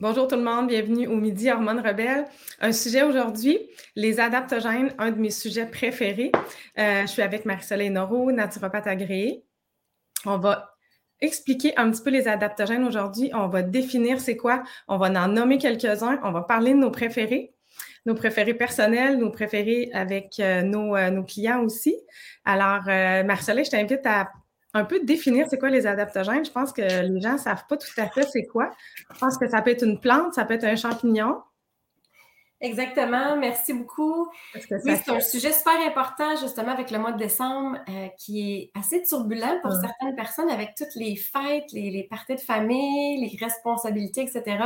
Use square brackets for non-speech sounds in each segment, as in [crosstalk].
Bonjour tout le monde, bienvenue au Midi Hormones Rebelles. Un sujet aujourd'hui, les adaptogènes, un de mes sujets préférés. Euh, je suis avec Marie-Soleil Noro, naturopathe agréée. On va expliquer un petit peu les adaptogènes aujourd'hui. On va définir c'est quoi. On va en nommer quelques-uns. On va parler de nos préférés, nos préférés personnels, nos préférés avec euh, nos, euh, nos, clients aussi. Alors, Marie-Soleil, je t'invite à un peu définir c'est quoi les adaptogènes. Je pense que les gens ne savent pas tout à fait c'est quoi. Je pense que ça peut être une plante, ça peut être un champignon. Exactement, merci beaucoup. Oui, c'est un sujet super important justement avec le mois de décembre euh, qui est assez turbulent pour certaines personnes avec toutes les fêtes, les, parties de famille, les responsabilités, etc.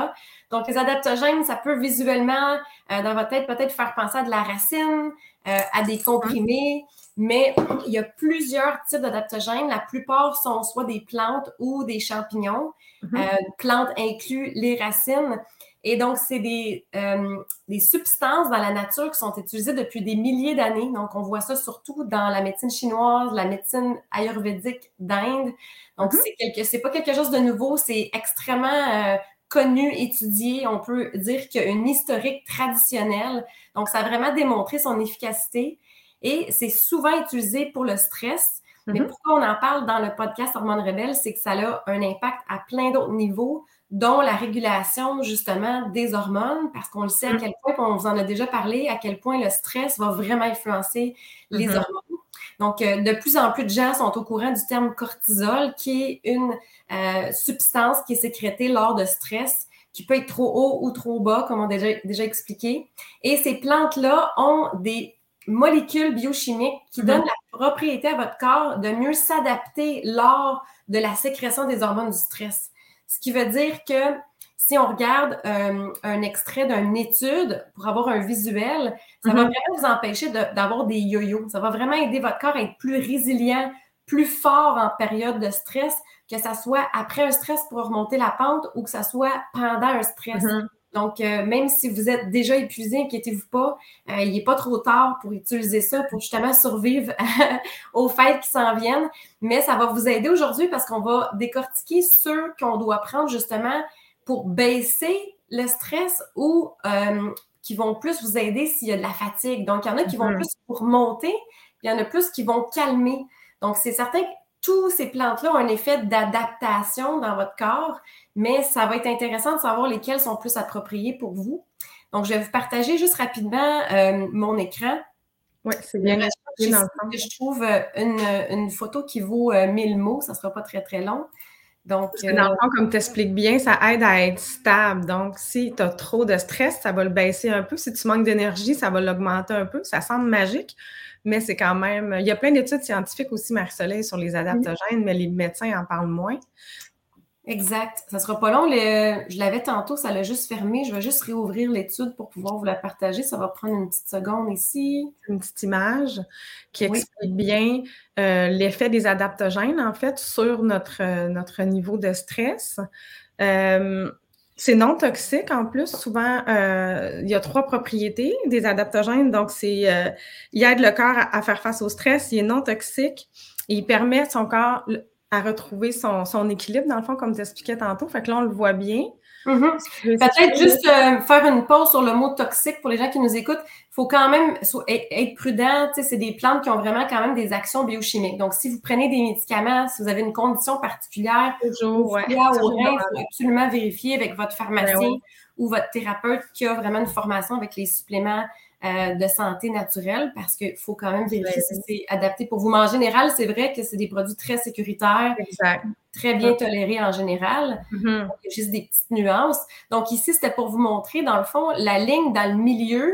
Donc les adaptogènes, ça peut visuellement euh, dans votre tête peut-être faire penser à de la racine, euh, à des comprimés. Mais il y a plusieurs types d'adaptogènes. La plupart sont soit des plantes ou des champignons. Euh, plantes incluent les racines. Et donc, c'est des, euh, des, substances dans la nature qui sont utilisées depuis des milliers d'années. Donc, on voit ça surtout dans la médecine chinoise, la médecine ayurvédique d'Inde. Donc, mm-hmm. c'est pas quelque chose de nouveau, c'est extrêmement euh, connu, étudié. On peut dire qu'il y a une historique traditionnelle. Donc, ça a vraiment démontré son efficacité. Et c'est souvent utilisé pour le stress. Mais mhm. pourquoi on en parle dans le podcast Hormones Rebelles, c'est que ça a un impact à plein d'autres niveaux, dont la régulation justement des hormones, parce qu'on le sait à mhm. quel point, on vous en a déjà parlé, à quel point le stress va vraiment influencer les mhm. hormones. Donc, euh, de plus en plus de gens sont au courant du terme cortisol, qui est une euh, substance qui est sécrétée lors de stress qui peut être trop haut ou trop bas, comme on a déjà, déjà expliqué. Et ces plantes-là ont des molécules biochimiques qui mhm. donnent la propriété à votre corps de mieux s'adapter lors de la sécrétion des hormones du stress. Ce qui veut dire que si on regarde euh, un extrait d'une étude pour avoir un visuel, ça va mhm. vraiment vous empêcher d'avoir des yo-yo. Ça va vraiment aider votre corps à être plus résilient, plus fort en période de stress, que ça soit après un stress pour remonter la pente ou que ça soit pendant un stress. Mhm. Donc, euh, même si vous êtes déjà épuisé, inquiétez-vous pas, euh, il n'est pas trop tard pour utiliser ça pour justement survivre [laughs] aux fêtes qui s'en viennent. Mais ça va vous aider aujourd'hui parce qu'on va décortiquer ceux qu'on doit prendre justement pour baisser le stress ou euh, qui vont plus vous aider s'il y a de la fatigue. Donc, il y en a qui vont mm-hmm. plus pour monter, puis il y en a plus qui vont calmer. Donc, c'est certain que tous ces plantes-là ont un effet d'adaptation dans votre corps mais ça va être intéressant de savoir lesquels sont plus appropriés pour vous. Donc, je vais vous partager juste rapidement euh, mon écran. Oui, c'est bien. Je, je trouve euh, une, une, photo qui vaut euh, mille mots. Ça ne sera pas très, très long. Donc, dans le fond, comme tu expliques bien, ça aide à être stable. Donc, si tu as trop de stress, ça va le baisser un peu. Si tu manques d'énergie, ça va l'augmenter un peu. Ça semble magique, mais c'est quand même. Il y a plein d'études scientifiques aussi, Marie-Soleil, sur les adaptogènes, mais les médecins en parlent moins. Exact. Ça sera pas long. Je l'avais tantôt, ça l'a juste fermé. Je vais juste réouvrir l'étude pour pouvoir vous la partager. Ça va prendre une petite seconde ici. Une petite image qui explique bien euh, l'effet des adaptogènes, en fait, sur notre, notre niveau de stress. Euh, c'est non toxique en plus. Souvent, euh, il y a trois propriétés des adaptogènes. Donc, c'est il aide le corps à, à, faire face au stress. Il est non toxique. Et il permet son corps à retrouver son, équilibre, dans le fond, comme tu expliquais tantôt. Fait que là, on le voit bien. Mm-hmm. Peut-être juste euh, faire une pause sur le mot toxique pour les gens qui nous écoutent. Il faut quand même être prudent. C'est des plantes qui ont vraiment quand même des actions biochimiques. Donc, si vous prenez des médicaments, si vous avez une condition particulière, Toujours, ouais, il faut absolument vérifier avec votre pharmacien ben ou votre thérapeute qui a vraiment une formation avec les suppléments euh, de santé naturelle parce qu'il faut quand même vérifier si c'est adapté pour vous. Mais en général, c'est vrai que c'est des produits très sécuritaires, très bien tolérés en général. Mm-hmm. Il y a juste des petites nuances. Donc ici, c'était pour vous montrer, dans le fond, la ligne dans le milieu,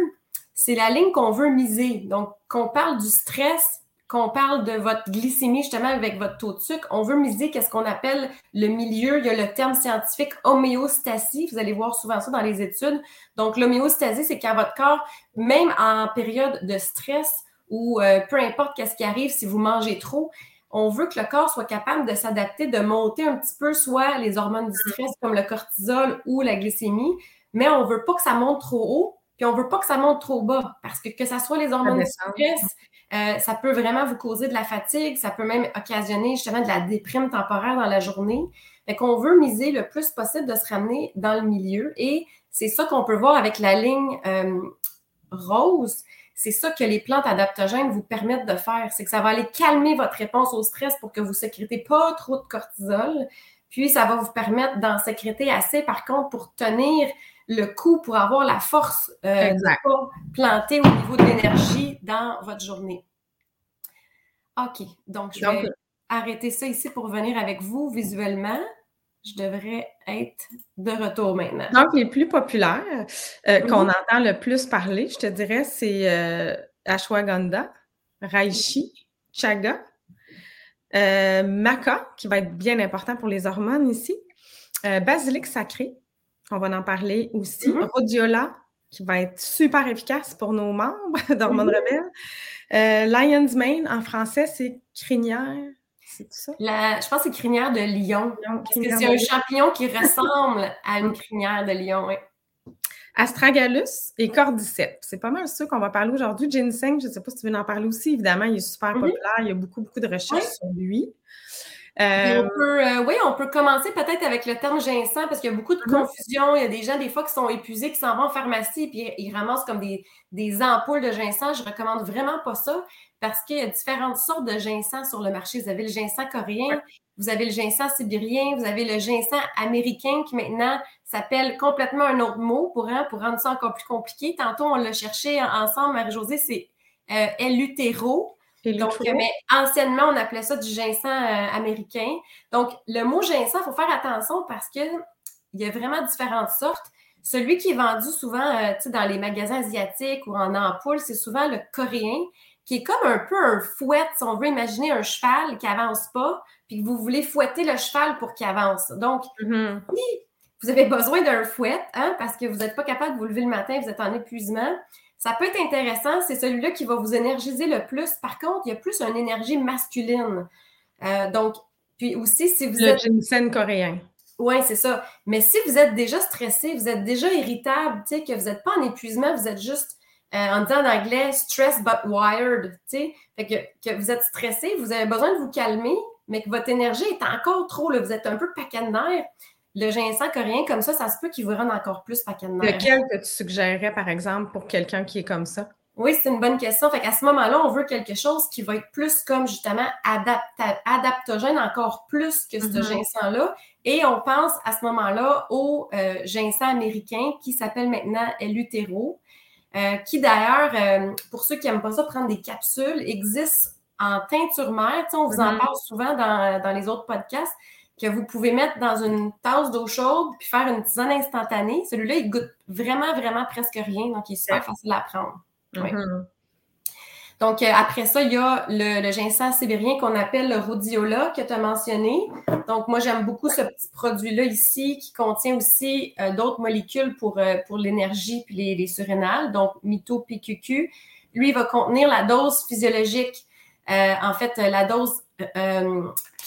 c'est la ligne qu'on veut miser. Donc, qu'on parle du stress, qu'on parle de votre glycémie justement avec votre taux de sucre, on veut miser qu'est-ce qu'on appelle le milieu. Il y a le terme scientifique homéostasie. Vous allez voir souvent ça dans les études. Donc, l'homéostasie, c'est quand votre corps, même en période de stress ou euh, peu importe qu'est-ce qui arrive si vous mangez trop, on veut que le corps soit capable de s'adapter, de monter un petit peu soit les hormones du stress comme le cortisol ou la glycémie, mais on veut pas que ça monte trop haut, puis on veut pas que ça monte trop bas parce que que ça soit les hormones du stress, Euh, ça peut vraiment vous causer de la fatigue, ça peut même occasionner justement de la déprime temporaire dans la journée. Fait qu'on veut miser le plus possible de se ramener dans le milieu et c'est ça qu'on peut voir avec la ligne euh, rose. C'est ça que les plantes adaptogènes vous permettent de faire. C'est que ça va aller calmer votre réponse au stress pour que vous sécrétez pas trop de cortisol. Puis, ça va vous permettre d'en sécréter assez, par contre, pour tenir le coup, pour avoir la force euh, de pas planter au niveau de l'énergie dans votre journée. OK. Donc, je vais arrêter ça ici pour venir avec vous visuellement je devrais être de retour maintenant. Donc, les plus populaires euh, qu'on entend le plus parler, je te dirais, c'est euh, ashwagandha, reishi, chaga, euh, maca, qui va être bien important pour les hormones ici, basilic sacré, on va en parler aussi, rhodiola, qui va être super efficace pour nos membres [laughs] d'hormones mm-hmm. rebelles. lion's mane, en français, c'est crinière je pense que c'est crinière de lion. parce que c'est un champignon qui [laughs] ressemble à une crinière de lion, oui. Astragalus et cordyceps. C'est pas mal ceux qu'on va parler aujourd'hui. Ginseng, je ne sais pas si tu veux en parler aussi. Évidemment, il est super mm-hmm. populaire. Il y a beaucoup, beaucoup de recherches sur lui. Euh, euh, oui, on peut commencer peut-être avec le terme ginseng parce qu'il y a beaucoup de mm-hmm. confusion. Il y a des gens, des fois, qui sont épuisés, qui s'en vont en pharmacie et puis ils ramassent comme des, des ampoules de ginseng. Je recommande vraiment pas ça parce qu'il y a différentes sortes de ginseng sur le marché. Vous avez le ginseng coréen, vous avez le ginseng sibérien, vous avez le ginseng américain qui maintenant s'appelle complètement un autre mot pour, hein, pour rendre ça encore plus compliqué. Tantôt, on l'a cherché ensemble, Marie-Josée, c'est euh. Donc, mais anciennement, on appelait ça du ginseng euh, américain. Donc, le mot ginseng, il faut faire attention parce qu'il y a vraiment différentes sortes. Celui qui est vendu souvent euh, dans les magasins asiatiques ou en ampoule, c'est souvent le coréen qui est comme un peu un fouet, si on veut imaginer un cheval qui avance pas, puis que vous voulez fouetter le cheval pour qu'il avance. Donc, mm-hmm. vous avez besoin d'un fouet, hein, parce que vous n'êtes pas capable de vous lever le matin, vous êtes en épuisement. Ça peut être intéressant, c'est celui-là qui va vous énergiser le plus. Par contre, il y a plus une énergie masculine. Euh, donc, puis aussi, si vous le êtes... ginseng coréen. Oui, c'est ça. Mais si vous êtes déjà stressé, vous êtes déjà irritable, tu sais, que vous n'êtes pas en épuisement, vous êtes juste euh, en disant en anglais stress but wired, tu sais, fait que, que, vous êtes stressé, vous avez besoin de vous calmer, mais que votre énergie est encore trop, là, vous êtes un peu paquet de nerfs. Le ginseng coréen comme ça, ça se peut qu'il vous rende encore plus paquet de nerfs. Lequel que tu suggérerais, par exemple, pour quelqu'un qui est comme ça? Oui, c'est une bonne question. Fait qu'à ce moment-là, on veut quelque chose qui va être plus comme justement adaptogène encore plus que ce mm-hmm. ginseng-là. Et on pense à ce moment-là au euh, ginseng américain qui s'appelle maintenant Elutero. Euh, qui d'ailleurs, euh, pour ceux qui n'aiment pas ça, prendre des capsules, existe en teinture mère. on vous en mm-hmm. parle souvent dans, les autres podcasts, que vous pouvez mettre dans une tasse d'eau chaude puis faire une tisane instantanée. Celui-là, il goûte vraiment, vraiment presque rien, donc il est super facile à prendre. Mm-hmm. Donc, euh, après ça, il y a le, le ginseng sibérien qu'on appelle le rhodiola que tu as mentionné. Donc, moi, j'aime beaucoup ce petit produit-là ici qui contient aussi euh, d'autres molécules pour, euh, pour l'énergie puis les, les surrénales, donc MitoPQQ. Lui, il va contenir la dose physiologique, en fait, la dose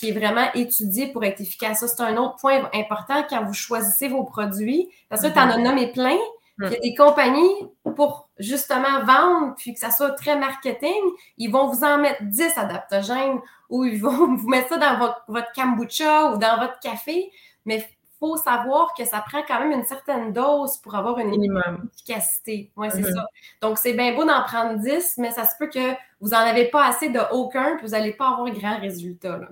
qui est vraiment étudiée pour être efficace. Ça, c'est un autre point important quand vous choisissez vos produits. Parce que tu en as nommé plein, il y a des compagnies pour justement vendre, puis que ça soit très marketing, ils vont vous en mettre 10 adaptogènes ou ils vont [laughs] vous mettre ça dans votre, votre kombucha ou dans votre café. Mais il faut savoir que ça prend quand même une certaine dose pour avoir une efficacité. Oui, c'est mm-hmm. ça. Donc, c'est bien beau d'en prendre 10, mais ça se peut que vous n'en avez pas assez de aucun, puis vous n'allez pas avoir grand résultat. Là.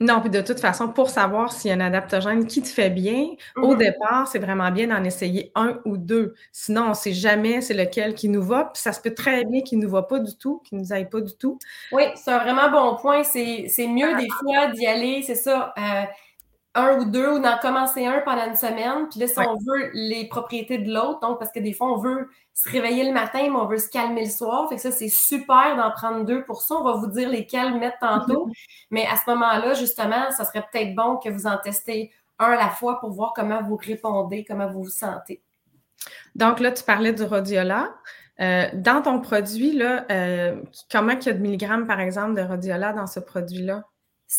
Non, puis de toute façon, pour savoir s'il y a un adaptogène qui te fait bien, au mmh départ, c'est vraiment bien d'en essayer un ou deux. Sinon, on ne sait jamais c'est lequel qui nous va. Puis ça se peut très bien qu'il ne nous va pas du tout, qu'il ne nous aille pas du tout. Oui, c'est un vraiment bon point. C'est mieux des fois d'y aller, c'est ça. Euh, un ou deux ou d'en commencer un pendant une semaine. Puis là, si on veut les propriétés de l'autre, donc parce que des fois, on veut se réveiller le matin, mais on veut se calmer le soir. Fait que ça, c'est super d'en prendre deux pour ça. On va vous dire lesquels mettre tantôt. [laughs] Mais à ce moment-là, justement, ça serait peut-être bon que vous en testez un à la fois pour voir comment vous répondez, comment vous vous sentez. Donc là, tu parlais du rhodiola. Euh, dans ton produit, là, euh, comment il y a de milligrammes, par exemple, de rhodiola dans ce produit-là?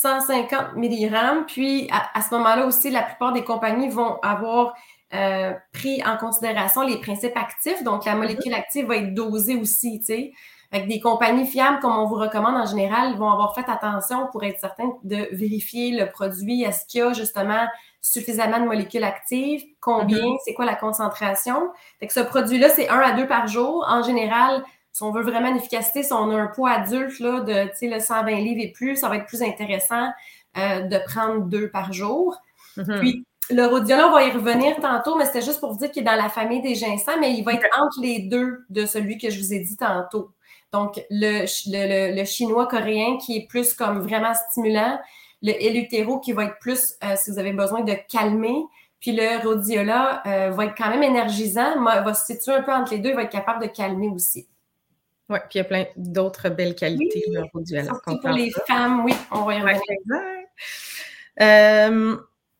150 mg. Puis à, ce moment-là aussi, la plupart des compagnies vont avoir euh, pris en considération les principes actifs. Donc, la molécule mhm. active va être dosée aussi, tu sais. Avec des compagnies fiables, comme on vous recommande en général, vont avoir fait attention pour être certain de vérifier le produit. Est-ce qu'il y a justement suffisamment de molécules actives? Combien? Mm-hmm. C'est quoi la concentration? Fait que ce produit-là, c'est un à deux par jour. En général, si on veut vraiment une efficacité, si on a un poids adulte là, de le 120 livres et plus, ça va être plus intéressant euh, de prendre deux par jour. Mm-hmm. Puis, le rhodiola, on va y revenir tantôt, mais c'était juste pour vous dire qu'il est dans la famille des ginseng, mais il va être entre les deux de celui que je vous ai dit tantôt. Donc, le, le, chinois coréen qui est plus comme vraiment stimulant, le Elutero qui va être plus euh, si vous avez besoin de calmer, puis le rhodiola euh, va être quand même énergisant, va se situer un peu entre les deux, il va être capable de calmer aussi. Oui, puis il y a plein d'autres belles qualités oui. Surtout pour les femmes, oui, on va y revenir. Euh,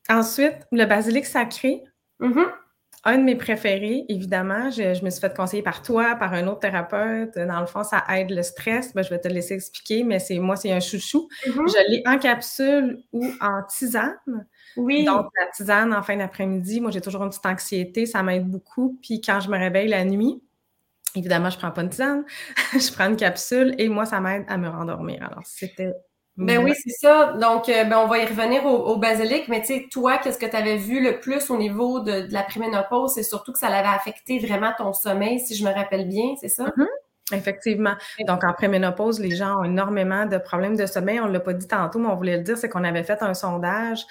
ensuite, le basilic sacré. Mm-hmm. Un de mes préférés, évidemment. Je, me suis fait conseiller par toi, par un autre thérapeute. Dans le fond, ça aide le stress. Ben, je vais te laisser expliquer, mais c'est moi, c'est un chouchou. Mm-hmm. Je l'ai en capsule ou en tisane. Oui. Donc, la tisane en fin d'après-midi, moi, j'ai toujours une petite anxiété. Ça m'aide beaucoup. Puis quand je me réveille la nuit, Évidemment, je prends pas une tisane, [laughs] je prends une capsule et moi, ça m'aide à me rendormir. Alors, c'était. Ben oui, c'est ça. Donc, euh, ben, on va y revenir au, basilic, mais tu sais, toi, qu'est-ce que tu avais vu le plus au niveau de, la préménopause? C'est surtout que ça l'avait affecté vraiment ton sommeil, si je me rappelle bien, c'est ça? Mm-hmm. Effectivement. Donc, en préménopause, les gens ont énormément de problèmes de sommeil. On ne l'a pas dit tantôt, mais on voulait le dire, c'est qu'on avait fait un sondage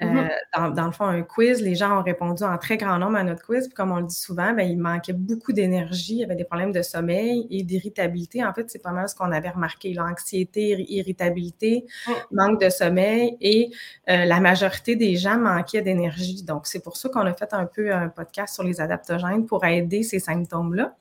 Mm-hmm. Euh, dans, le fond, un quiz, les gens ont répondu en très grand nombre à notre quiz. Puis comme on le dit souvent, ben, il manquait beaucoup d'énergie, il y avait des problèmes de sommeil et d'irritabilité. En fait, c'est pas mal ce qu'on avait remarqué. L'anxiété, irritabilité, mm. manque de sommeil et euh, la majorité des gens manquaient d'énergie. Donc, c'est pour ça qu'on a fait un peu un podcast sur les adaptogènes pour aider ces symptômes-là.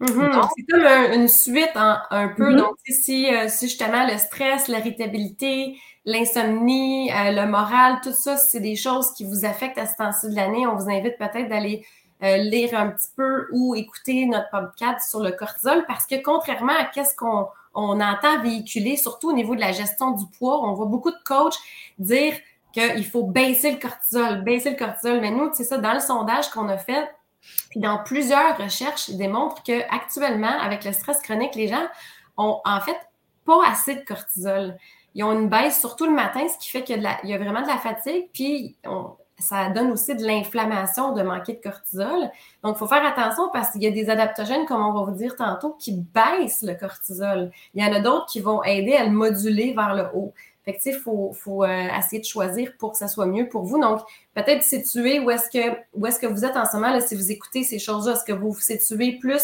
Mm-hmm. C'est comme une suite un peu. Mm-hmm. Donc, si, euh, si justement le stress, l'irritabilité, l'insomnie, euh, le moral, tout ça, c'est des choses qui vous affectent à ce temps-ci de l'année. On vous invite peut-être d'aller euh, lire un petit peu ou écouter notre podcast sur le cortisol parce que contrairement à qu'est-ce qu'on on entend véhiculer, surtout au niveau de la gestion du poids, on voit beaucoup de coachs dire qu'il faut baisser le cortisol, baisser le cortisol. Mais nous, c'est ça, dans le sondage qu'on a fait, dans plusieurs recherches, ils démontrent qu'actuellement, avec le stress chronique, les gens ont en fait pas assez de cortisol ils ont une baisse surtout le matin, ce qui fait qu'il y, a vraiment de la fatigue, puis ça donne aussi de l'inflammation de manquer de cortisol. Donc, il faut faire attention parce qu'il y a des adaptogènes, comme on va vous dire tantôt, qui baissent le cortisol. Il y en a d'autres qui vont aider à le moduler vers le haut. Fait que, il faut, faut euh, essayer de choisir pour que ça soit mieux pour vous. Donc, peut-être situer où est-ce que, où est-ce que vous êtes en ce moment, là, si vous écoutez ces choses-là. Est-ce que vous vous situez plus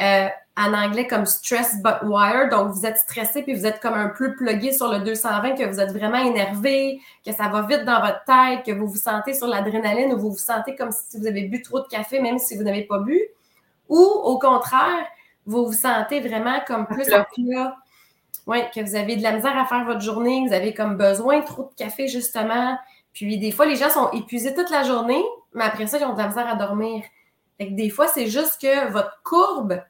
euh, en anglais comme stress but wired. Donc, vous êtes stressé puis vous êtes comme un peu plugué sur le 220, que vous êtes vraiment énervé, que ça va vite dans votre tête, que vous vous sentez sur l'adrénaline ou vous vous sentez comme si vous avez bu trop de café, même si vous n'avez pas bu. Ou au contraire, vous vous sentez vraiment comme plus à plat. Oui, que vous avez de la misère à faire votre journée, vous avez comme besoin trop de café, justement. Puis des fois, les gens sont épuisés toute la journée, mais après ça, ils ont de la misère à dormir. Fait que des fois, c'est juste que votre courbe,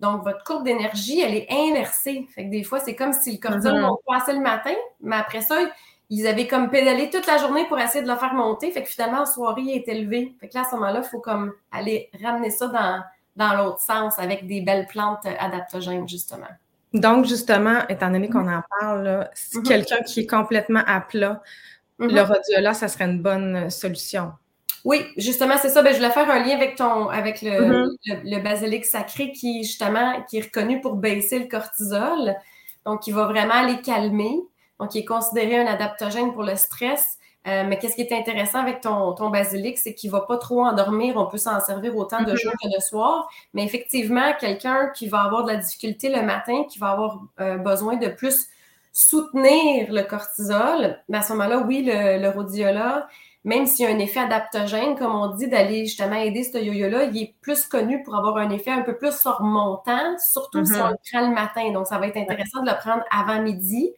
donc votre courbe d'énergie, elle est inversée. Fait que des fois, c'est comme si le cortisol mm montait le matin, mais après ça, ils avaient comme pédalé toute la journée pour essayer de le faire monter. Fait que finalement, en soirée, il est élevé. Fait que là, à ce moment-là, il faut comme aller ramener ça dans, dans l'autre sens avec des belles plantes adaptogènes, justement. Donc, justement, étant donné qu'on en parle, si mm-hmm. quelqu'un qui est complètement à plat, mm-hmm. le rhodiola, ça serait une bonne solution. Oui, justement, c'est ça. Ben, je voulais faire un lien avec ton, avec mm-hmm. le, basilic sacré qui, justement, qui est reconnu pour baisser le cortisol. Donc, il va vraiment les calmer. Donc, il est considéré un adaptogène pour le stress. Euh, mais qu'est-ce qui est intéressant avec ton, ton basilic, c'est qu'il ne va pas trop endormir. On peut s'en servir autant de mm-hmm. jour que de soir. Mais effectivement, quelqu'un qui va avoir de la difficulté le matin, qui va avoir euh, besoin de plus soutenir le cortisol, ben à ce moment-là, oui, le, le rhodiola, même s'il y a un effet adaptogène, comme on dit, d'aller justement aider ce yo-yo-là, il est plus connu pour avoir un effet un peu plus remontant, surtout si on le prend le matin. Donc, ça va être intéressant de le prendre avant midi.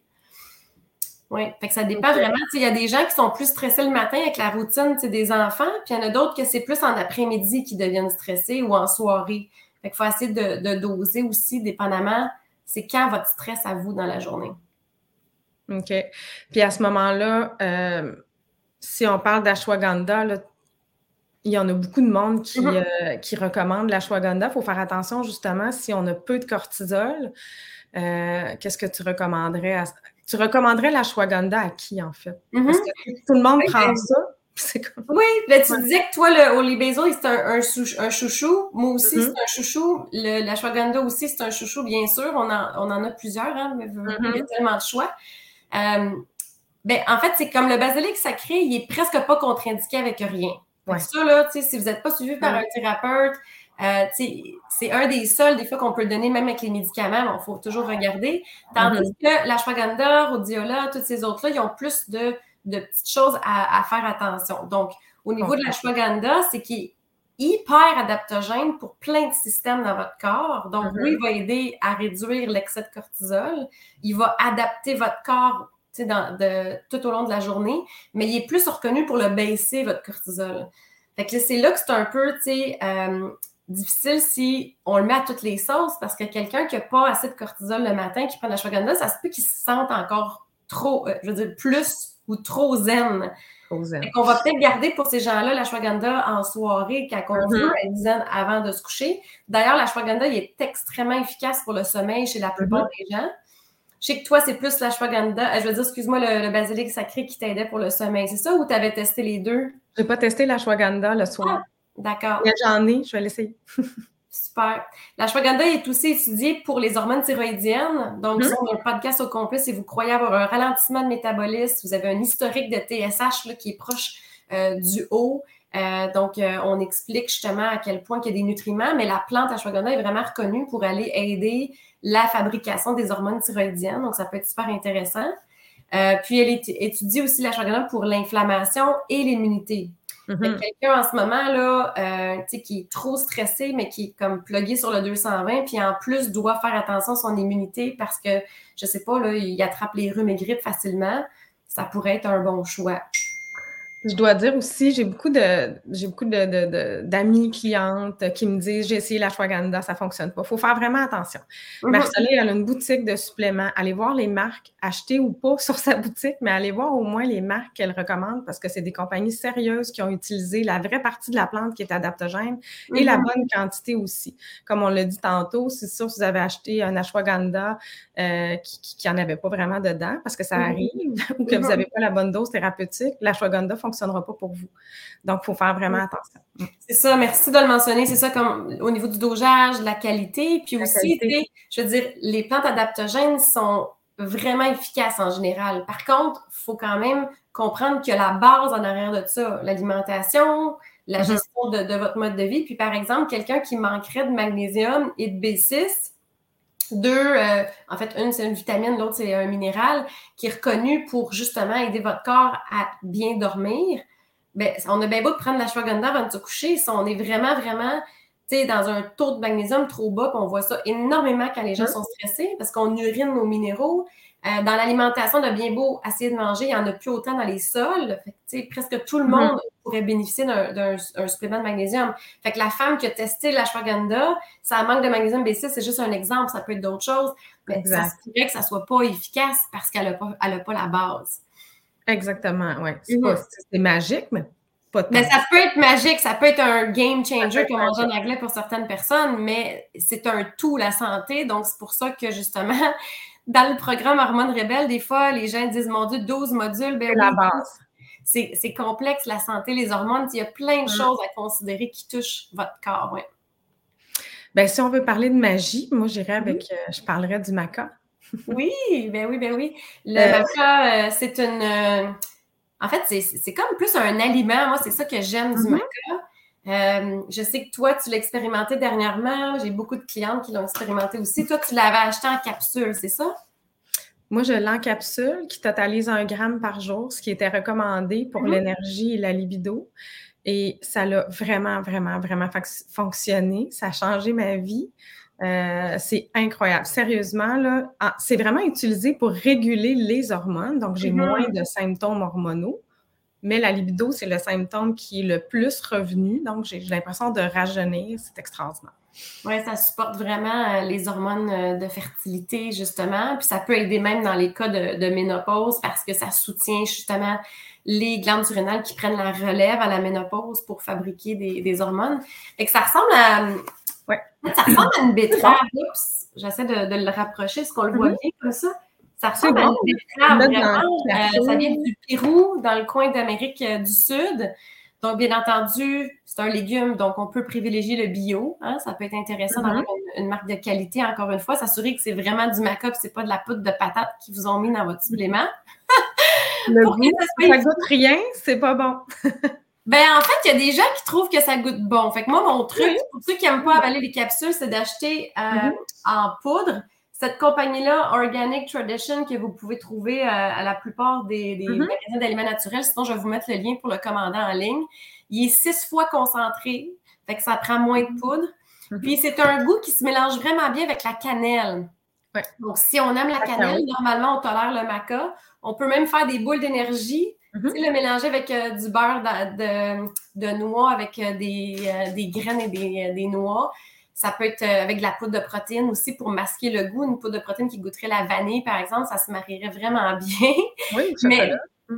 Oui, fait que ça dépend vraiment. Il y a des gens qui sont plus stressés le matin avec la routine des enfants, puis il y en a d'autres que c'est plus en après-midi qui deviennent stressés ou en soirée. Fait qu'il faut essayer de, doser aussi, dépendamment, c'est quand votre stress à vous dans la journée. OK. Puis à ce moment-là, euh, si on parle d'ashwagandha, il y en a beaucoup de monde qui, mm-hmm. euh, qui recommande l'ashwagandha. Il faut faire attention justement si on a peu de cortisol. Euh, qu'est-ce que tu recommanderais à... Tu recommanderais l'ashwagandha à qui en fait? Parce mm-hmm. que tout le monde prend ben, ça. [laughs] Oui, ben, tu disais que toi, le Holy Basil, c'est un, un, chouchou. Moi aussi, mm-hmm. c'est un chouchou. Le, l'ashwagandha aussi, c'est un chouchou, bien sûr. On en, on en a plusieurs, hein, mais il y a tellement de choix. Euh, ben, en fait, c'est comme le basilic sacré, il est presque pas contre-indiqué avec rien. Ça, là, si vous n'êtes pas suivi par un thérapeute, euh, c'est un des seuls, des fois, qu'on peut le donner même avec les médicaments, il faut toujours regarder. Tandis mm-hmm. que l'ashwagandha, rhodiola, toutes ces autres-là, ils ont plus de, petites choses à, faire attention. Donc, au niveau de l'ashwagandha, c'est qu'il est hyper adaptogène pour plein de systèmes dans votre corps. Donc, oui, mm-hmm. il va aider à réduire l'excès de cortisol. Il va adapter votre corps dans, de, tout au long de la journée, mais il est plus reconnu pour le baisser, votre cortisol. Fait que c'est là que c'est un peu, euh, difficile si on le met à toutes les sauces parce que quelqu'un qui n'a pas assez de cortisol le matin, qui prend la shwaganda, ça se peut qu'il se sente encore trop, euh, je veux dire, plus ou trop zen. Trop zen. qu'on va peut-être garder pour ces gens-là la shwaganda en soirée quand on mm-hmm. veut être zen avant de se coucher. D'ailleurs, la shwaganda il est extrêmement efficace pour le sommeil chez la plupart mm-hmm. des gens. Je sais que toi, c'est plus l'ashwagandha. Euh, je veux dire, excuse-moi, le, basilic sacré qui t'aidait pour le sommeil. C'est ça ou tu avais testé les deux? Je n'ai pas testé l'ashwagandha le soir. Ah, d'accord. J'en ai, je vais l'essayer. Super. L'ashwagandha est aussi étudié pour les hormones thyroïdiennes. Donc, mm on a un podcast au complet si vous croyez avoir un ralentissement de métabolisme, vous avez un historique de TSH qui est proche euh, du haut. Euh, donc, on explique justement à quel point il y a des nutriments, mais la plante ashwagandha est vraiment reconnue pour aller aider la fabrication des hormones thyroïdiennes. Donc, ça peut être super intéressant. Euh, puis, elle étudie aussi la l'ashwagandha pour l'inflammation et l'immunité. Mm-hmm. Quelqu'un en ce moment, là, euh, qui est trop stressé, mais qui est comme plugué sur le 220, puis en plus doit faire attention à son immunité parce que, je sais pas, là, il attrape les rhumes et grippes facilement, ça pourrait être un bon choix. Je dois dire aussi, j'ai beaucoup de j'ai beaucoup de, d'amis clientes qui me disent j'ai essayé la Shwaganda, ça fonctionne pas. Il faut faire vraiment attention. Mm elle a une boutique de suppléments. Allez voir les marques, acheter ou pas [laughs] sur sa boutique, mais allez voir au moins les marques qu'elle recommande parce que c'est des compagnies sérieuses qui ont utilisé la vraie partie de la plante qui est adaptogène et la mm-hmm. bonne quantité aussi. Comme on l'a dit tantôt, c'est sûr si vous avez acheté un ashwagandha euh, qui n'en avait pas vraiment dedans parce que ça mm-hmm. arrive [laughs] ou que vous n'avez pas la bonne dose thérapeutique, l'ashwagandha fonctionnera pas pour vous. Donc, il faut faire vraiment attention. Mm. C'est ça, merci de le mentionner. C'est ça comme au niveau du dosage, la qualité, puis aussi, je veux dire, les plantes adaptogènes sont vraiment efficaces en général. Par contre, il faut quand même comprendre que la base en arrière de ça, l'alimentation, la mm-hmm. gestion de, votre mode de vie. Puis, par exemple, quelqu'un qui manquerait de magnésium et de B6, deux, euh, en fait, une, c'est une vitamine, l'autre, c'est un minéral qui est reconnu pour justement aider votre corps à bien dormir. Ben, on a bien beau de prendre la shwagandha avant de se coucher. Si on est vraiment, vraiment dans un taux de magnésium trop bas, on voit ça énormément quand les gens sont stressés parce qu'on urine nos minéraux. Euh, dans l'alimentation, on a bien beau essayer de manger, il n'y en a plus autant dans les sols. Fait presque tout le mm-hmm. monde pourrait bénéficier d'un supplément de magnésium. Fait que la femme qui a testé la l'ashwagandha, ça manque de magnésium B6, c'est juste un exemple, ça peut être d'autres choses. Mais se pourrait que ça ne soit pas efficace parce qu'elle n'a pas, pas la base. Exactement, oui. Mm-hmm. C'est magique, mais mais ça peut être magique, ça peut être un game changer, comme on dit en anglais pour certaines personnes, mais c'est un tout, la santé. Donc, c'est pour ça que justement, dans le programme Hormones Rebelles, des fois, les gens disent Mon Dieu, 12 modules, ben la base. C'est complexe, la santé, les hormones. Il y a plein de mm. choses à considérer qui touchent votre corps. Ouais. Ben, si on veut parler de magie, moi, j'irais avec, euh, je parlerais du maca. [laughs] oui, ben oui, ben oui. Le euh, maca, euh, c'est une en fait, c'est comme plus un aliment. Moi, c'est ça que j'aime du mm-hmm. maca. Euh, je sais que toi, tu l'as expérimenté dernièrement. J'ai beaucoup de clientes qui l'ont expérimenté aussi. Toi, tu l'avais acheté en capsule, c'est ça? Moi, je l'ai en capsule qui totalise un gramme par jour, ce qui était recommandé pour mm-hmm. l'énergie et la libido. Et ça l'a vraiment, vraiment, vraiment fonctionné. Ça a changé ma vie. Euh, c'est incroyable. Sérieusement, là, c'est vraiment utilisé pour réguler les hormones. Donc, j'ai mm-hmm. moins de symptômes hormonaux. Mais la libido, c'est le symptôme qui est le plus revenu. Donc, j'ai l'impression de rajeunir. C'est extraordinaire. Oui, ça supporte vraiment euh, les hormones euh, de fertilité, justement. Puis ça peut aider même dans les cas de, ménopause parce que ça soutient justement les glandes surrénales qui prennent la relève à la ménopause pour fabriquer des, hormones. Et que ça ressemble à. Ouais. Ça ressemble à une betterave. J'essaie de, le rapprocher. Est-ce qu'on le voit mm-hmm. bien comme ça? Ça ressemble à une betterave, vraiment. Euh, ça vient du Pérou, dans le coin d'Amérique du Sud. Donc, bien entendu, c'est un légume, donc on peut privilégier le bio. Hein. ça peut être intéressant d'avoir mm-hmm. une, marque de qualité, encore une fois, s'assurer que c'est vraiment du maca, c'est pas de la poudre de patate qu'ils vous ont mis dans votre supplément. le [laughs] goût, ça, goûte rien, c'est pas bon. [laughs] ben, en fait, il y a des gens qui trouvent que ça goûte bon. Fait que moi, mon truc, pour ceux qui n'aiment pas avaler les capsules, c'est d'acheter euh, mm-hmm. en poudre cette compagnie-là, Organic Tradition, que vous pouvez trouver euh, à la plupart des, mm-hmm. magasins d'aliments naturels, sinon je vais vous mettre le lien pour le commander en ligne. Il est six fois concentré, fait que ça prend moins de poudre. Mm-hmm. Puis c'est un goût qui se mélange vraiment bien avec la cannelle. Donc, si on aime la cannelle, normalement, on tolère le maca. On peut même faire des boules d'énergie. Mm-hmm. Le mélanger avec euh, du beurre de, de, noix, avec euh, des, des, graines et des, des noix. Ça peut être euh, avec de la poudre de protéines aussi pour masquer le goût. Une poudre de protéines qui goûterait la vanille, par exemple, ça se marierait vraiment [laughs] bien. Oui, Mais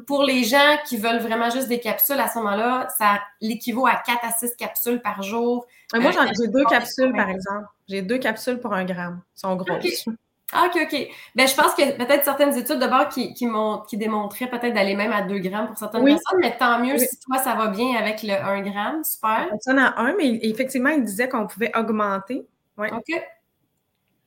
pour les gens qui veulent vraiment juste des capsules, à ce moment-là, ça l'équivaut à 4 à 6 capsules par jour. Moi, j'en ai deux capsules, par exemple. J'ai deux capsules pour un gramme. Elles sont grosses. Ah, OK, OK. Ben, je pense que peut-être certaines études d'abord qui, qui, qui démontraient peut-être d'aller même à 2 grammes pour certaines personnes, mais tant mieux si toi, ça va bien avec le 1 gramme. Super. Ça en a un, mais effectivement, il disait qu'on pouvait augmenter. Ouais. OK.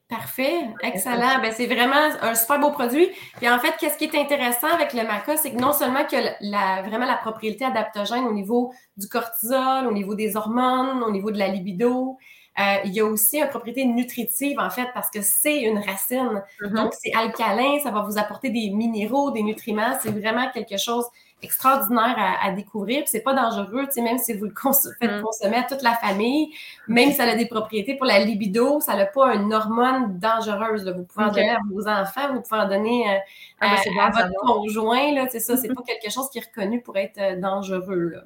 Parfait, excellent. Ben, c'est vraiment un super beau produit. Puis en fait, qu'est-ce qui est intéressant avec le maca, c'est que non seulement que la, vraiment la propriété adaptogène au niveau du cortisol, au niveau des hormones, au niveau de la libido, euh, il y a aussi une propriété nutritive, en fait, parce que c'est une racine. Mm-hmm. Donc, c'est alcalin, ça va vous apporter des minéraux, des nutriments. C'est vraiment quelque chose extraordinaire à, découvrir. Puis c'est pas dangereux, tu sais, même si vous le faites mm. consommer à toute la famille, même si ça a des propriétés pour la libido, ça n'a pas une hormone dangereuse. Vous pouvez en donner à vos enfants, vous pouvez en donner euh, ah, ben, à, votre conjoint. C'est ça, c'est [laughs] pas quelque chose qui est reconnu pour être euh, dangereux. Là.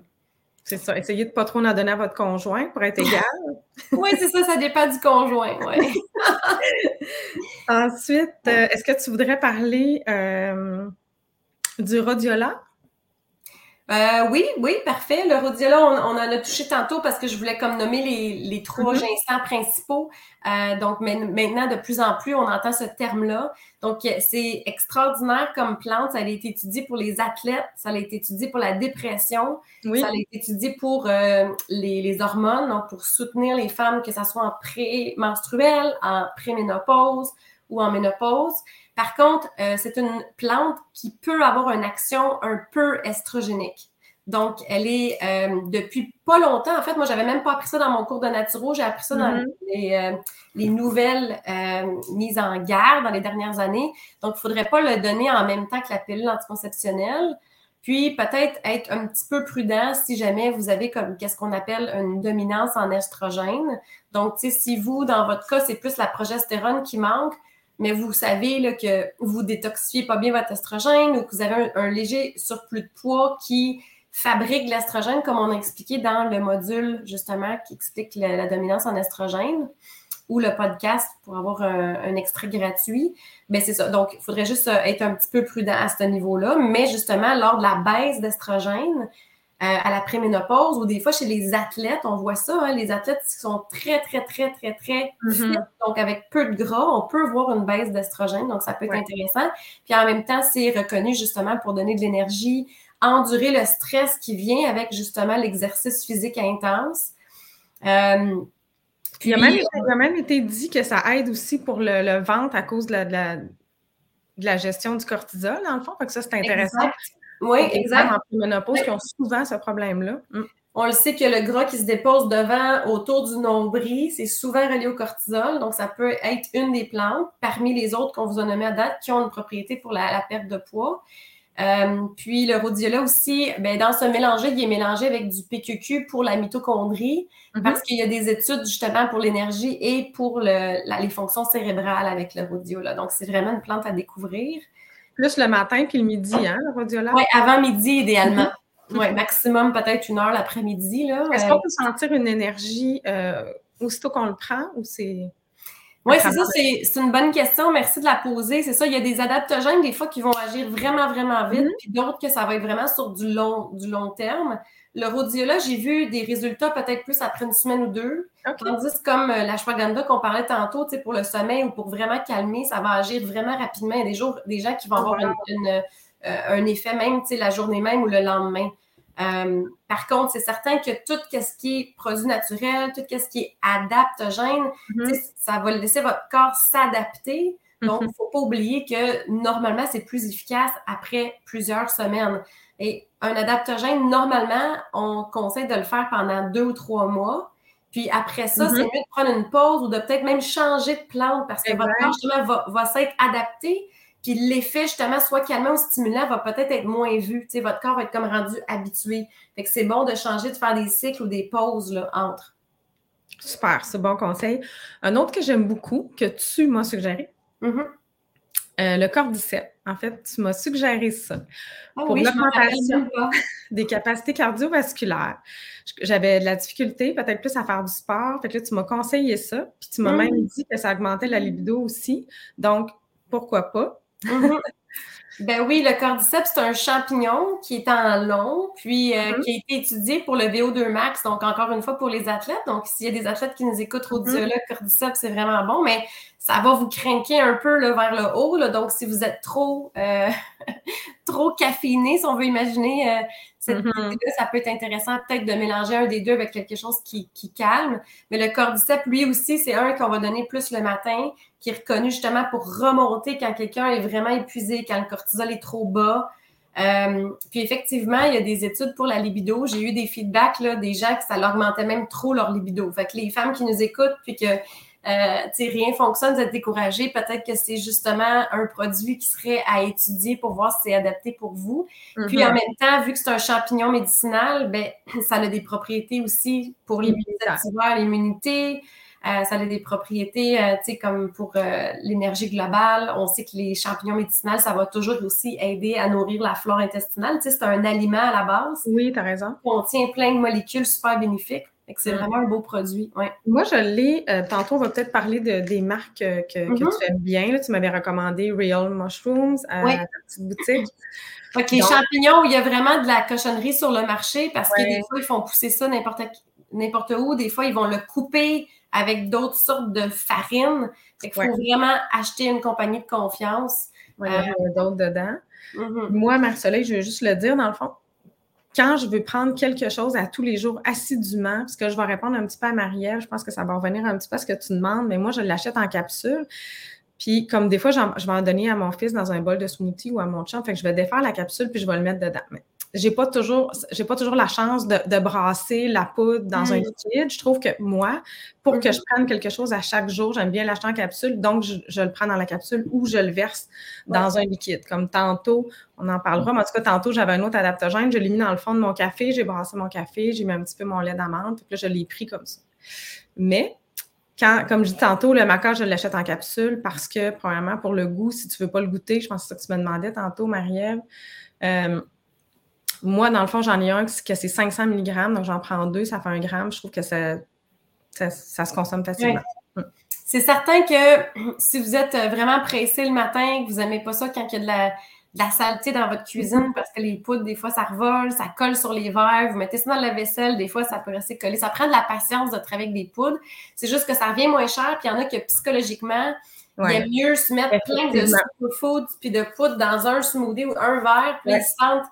C'est ça. Essayez de ne pas trop en donner à votre conjoint pour être égal. [laughs] oui, c'est ça, ça dépend du conjoint. [laughs] Ensuite, euh, est-ce que tu voudrais parler euh, du rhodiola? Euh, oui, oui, parfait. Le rhodiola, on, en a touché tantôt parce que je voulais comme nommer les, trois mm principaux. Euh, donc maintenant, de plus en plus, on entend ce terme-là. Donc c'est extraordinaire comme plante. Ça a été étudié pour les athlètes, ça a été étudié pour la dépression, ça a été étudié pour euh, les, hormones, donc pour soutenir les femmes, que ce soit en pré-menstruel, en préménopause ou en ménopause. Par contre, euh, c'est une plante qui peut avoir une action un peu estrogénique. Donc, elle est euh, depuis pas longtemps. En fait, moi, j'avais même pas appris ça dans mon cours de naturo. J'ai appris ça dans mm-hmm. les, euh, les, nouvelles mises en garde dans les dernières années. Donc, il faudrait pas le donner en même temps que la pilule anticonceptionnelle. Puis, peut-être être un petit peu prudent si jamais vous avez comme qu'est-ce qu'on appelle une dominance en estrogène. Donc, si vous, dans votre cas, c'est plus la progestérone qui manque, mais vous savez là, que vous détoxifiez pas bien votre estrogène ou que vous avez un, léger surplus de poids qui fabrique l'estrogène, comme on a expliqué dans le module justement qui explique la, dominance en estrogène ou le podcast pour avoir un, extrait gratuit. Ben c'est ça. Donc, il faudrait juste être un petit peu prudent à ce niveau-là. Mais justement, lors de la baisse d'estrogène, euh, à la préménopause ou des fois chez les athlètes, on voit ça, hein, les athlètes qui sont très, très, très, très, très mm-hmm. donc avec peu de gras, on peut voir une baisse d'estrogène, donc ça peut être intéressant. Puis en même temps, c'est reconnu justement pour donner de l'énergie, endurer le stress qui vient avec justement l'exercice physique intense. Euh, puis, il, a même, été dit que ça aide aussi pour le, ventre à cause de la, de la, gestion du cortisol, dans le fond. Fait que ça, c'est intéressant. Oui, exact. En ménopause qui ont souvent ce problème-là. Mm. On le sait que le gras qui se dépose devant, autour du nombril, c'est souvent relié au cortisol. Donc, ça peut être une des plantes parmi les autres qu'on vous a nommées à date qui ont une propriété pour la, perte de poids. Euh, puis le rhodiola aussi, ben, dans ce mélange, il est mélangé avec du PQQ pour la mitochondrie, mm-hmm. parce qu'il y a des études justement pour l'énergie et pour les fonctions cérébrales avec le rhodiola. Donc, c'est vraiment une plante à découvrir. Plus le matin puis le midi, hein, le rhodiola? Oui, avant midi, idéalement. Mhm. Oui, maximum peut-être une heure l'après-midi. Est-ce qu'on peut sentir une énergie euh, aussitôt qu'on le prend ou c'est. Oui, c'est ça, c'est une bonne question. Merci de la poser. C'est ça, il y a des adaptogènes des fois qui vont agir vraiment, vraiment vite, mm-hmm. puis d'autres que ça va être vraiment sur du long, du long terme. Le rhodiola, j'ai vu des résultats peut-être plus après une semaine ou deux. Tandis que comme euh, la l'ashwagandha qu'on parlait tantôt, pour le sommeil ou pour vraiment calmer, ça va agir vraiment rapidement. Il y a des, jours, des gens qui vont avoir euh, un effet même la journée même ou le lendemain. Euh, par contre, c'est certain que tout ce qui est produit naturel, tout ce qui est adaptogène, mm-hmm. ça va laisser votre corps s'adapter. Donc, il mm-hmm. ne faut pas oublier que normalement, c'est plus efficace après plusieurs semaines. Et un adaptogène, normalement, on conseille de le faire pendant deux ou trois mois. Puis après ça, c'est mm-hmm. mieux de prendre une pause ou de peut-être même changer de plante parce que votre corps, justement, va, va s'être adapté. Puis l'effet, justement, soit calmant ou stimulant, va peut-être être moins vu. Tu sais, votre corps va être comme rendu habitué. Fait que c'est bon de changer, de faire des cycles ou des pauses là, entre. Super, c'est bon conseil. Un autre que j'aime beaucoup, que tu m'as suggéré, mm-hmm. Euh, le cordyceps. En fait, tu m'as suggéré ça ah pour l'augmentation [laughs] des capacités cardiovasculaires. J'avais de la difficulté, peut-être plus à faire du sport. Fait que là, tu m'as conseillé ça. Puis tu m'as mm. même dit que ça augmentait la libido aussi. Donc, pourquoi pas? Mhm. [laughs] Ben oui, le cordyceps, c'est un champignon qui est en long, puis euh, mhm. qui a été étudié pour le VO2 max, donc encore une fois pour les athlètes. Donc, s'il y a des athlètes qui nous écoutent au mm cordyceps, c'est vraiment bon, mais ça va vous craquer un peu là, vers le haut. Là, donc, si vous êtes trop, euh, [laughs] trop caféiné, si on veut imaginer euh, cette mm-hmm. ça peut être intéressant peut-être de mélanger un des deux avec quelque chose qui, qui calme. Mais le cordyceps, lui aussi, c'est un qu'on va donner plus le matin, qui est reconnu justement pour remonter quand quelqu'un est vraiment épuisé, quand le cortisol est trop bas. Euh, puis effectivement, il y a des études pour la libido. J'ai eu des feedbacks là, des gens que ça leur augmentait même trop leur libido. Fait que les femmes qui nous écoutent, puis que euh, rien fonctionne, vous êtes découragé, peut-être que c'est justement un produit qui serait à étudier pour voir si c'est adapté pour vous. Puis en mm-hmm. même temps, vu que c'est un champignon médicinal, ben, [clears throat] ça a des propriétés aussi pour l'immunité, euh, ça a des propriétés, euh, tu sais, comme pour euh, l'énergie globale. On sait que les champignons médicinaux, ça va toujours aussi aider à nourrir la flore intestinale. Tu sais, c'est un aliment à la base. Oui, tu as raison. Contient plein de molécules super bénéfiques. C'est vraiment un beau produit. Ouais. Moi, je l'ai. tantôt, on va peut-être parler de, des marques que, que mm-hmm. tu aimes bien. Tu m'avais recommandé Real Mushrooms à ta petite boutique. OK, les champignons, il y a vraiment de la cochonnerie sur le marché parce que des fois, ils font pousser ça n'importe où. Des fois, ils vont le couper avec d'autres sortes de farines. Il faut vraiment acheter une compagnie de confiance. Oui, il y a euh, d'autres dedans. Mm-hmm. Moi, Marcelet, je veux juste le dire, dans le fond, quand je veux prendre quelque chose à tous les jours assidûment, parce que je vais répondre un petit peu à Marielle, je pense que ça va revenir un petit peu à ce que tu demandes, mais moi, je l'achète en capsule. Puis, comme des fois, je vais en donner à mon fils dans un bol de smoothie ou à mon chum, fait que je vais défaire la capsule puis je vais le mettre dedans j'ai pas toujours j'ai pas toujours la chance de, brasser la poudre dans un mm. liquide. Je trouve que moi, pour que mm-hmm. je prenne quelque chose à chaque jour, j'aime bien l'acheter en capsule, donc je, le prends dans la capsule ou je le verse dans un liquide. Comme tantôt, on en parlera, mais en tout cas, tantôt, j'avais un autre adaptogène, je l'ai mis dans le fond de mon café, j'ai brassé mon café, j'ai mis un petit peu mon lait d'amande, puis là, je l'ai pris comme ça. Mais quand, comme je dis tantôt, le maca, je l'achète en capsule parce que, premièrement, pour le goût, si tu ne veux pas le goûter, je pense que c'est ça que tu me demandais tantôt, Marie-Ève, euh, moi, dans le fond, j'en ai un que c'est 500 mg, donc j'en prends deux, ça fait un gramme. Je trouve que ça, ça, se consomme facilement. C'est certain que [clears throat] si vous êtes vraiment pressé le matin, que vous n'aimez pas ça quand il y a de la, de la saleté dans votre cuisine, mm-hmm. parce que les poudres, des fois, ça revole, ça colle sur les verres, vous mettez ça dans la vaisselle, des fois, ça peut rester collé. Ça prend de la patience de travailler avec des poudres. C'est juste que ça revient moins cher, puis il y en a que psychologiquement, il y a mieux se mettre plein de superfoods puis de poudre dans un smoothie ou un verre, puis ils sentent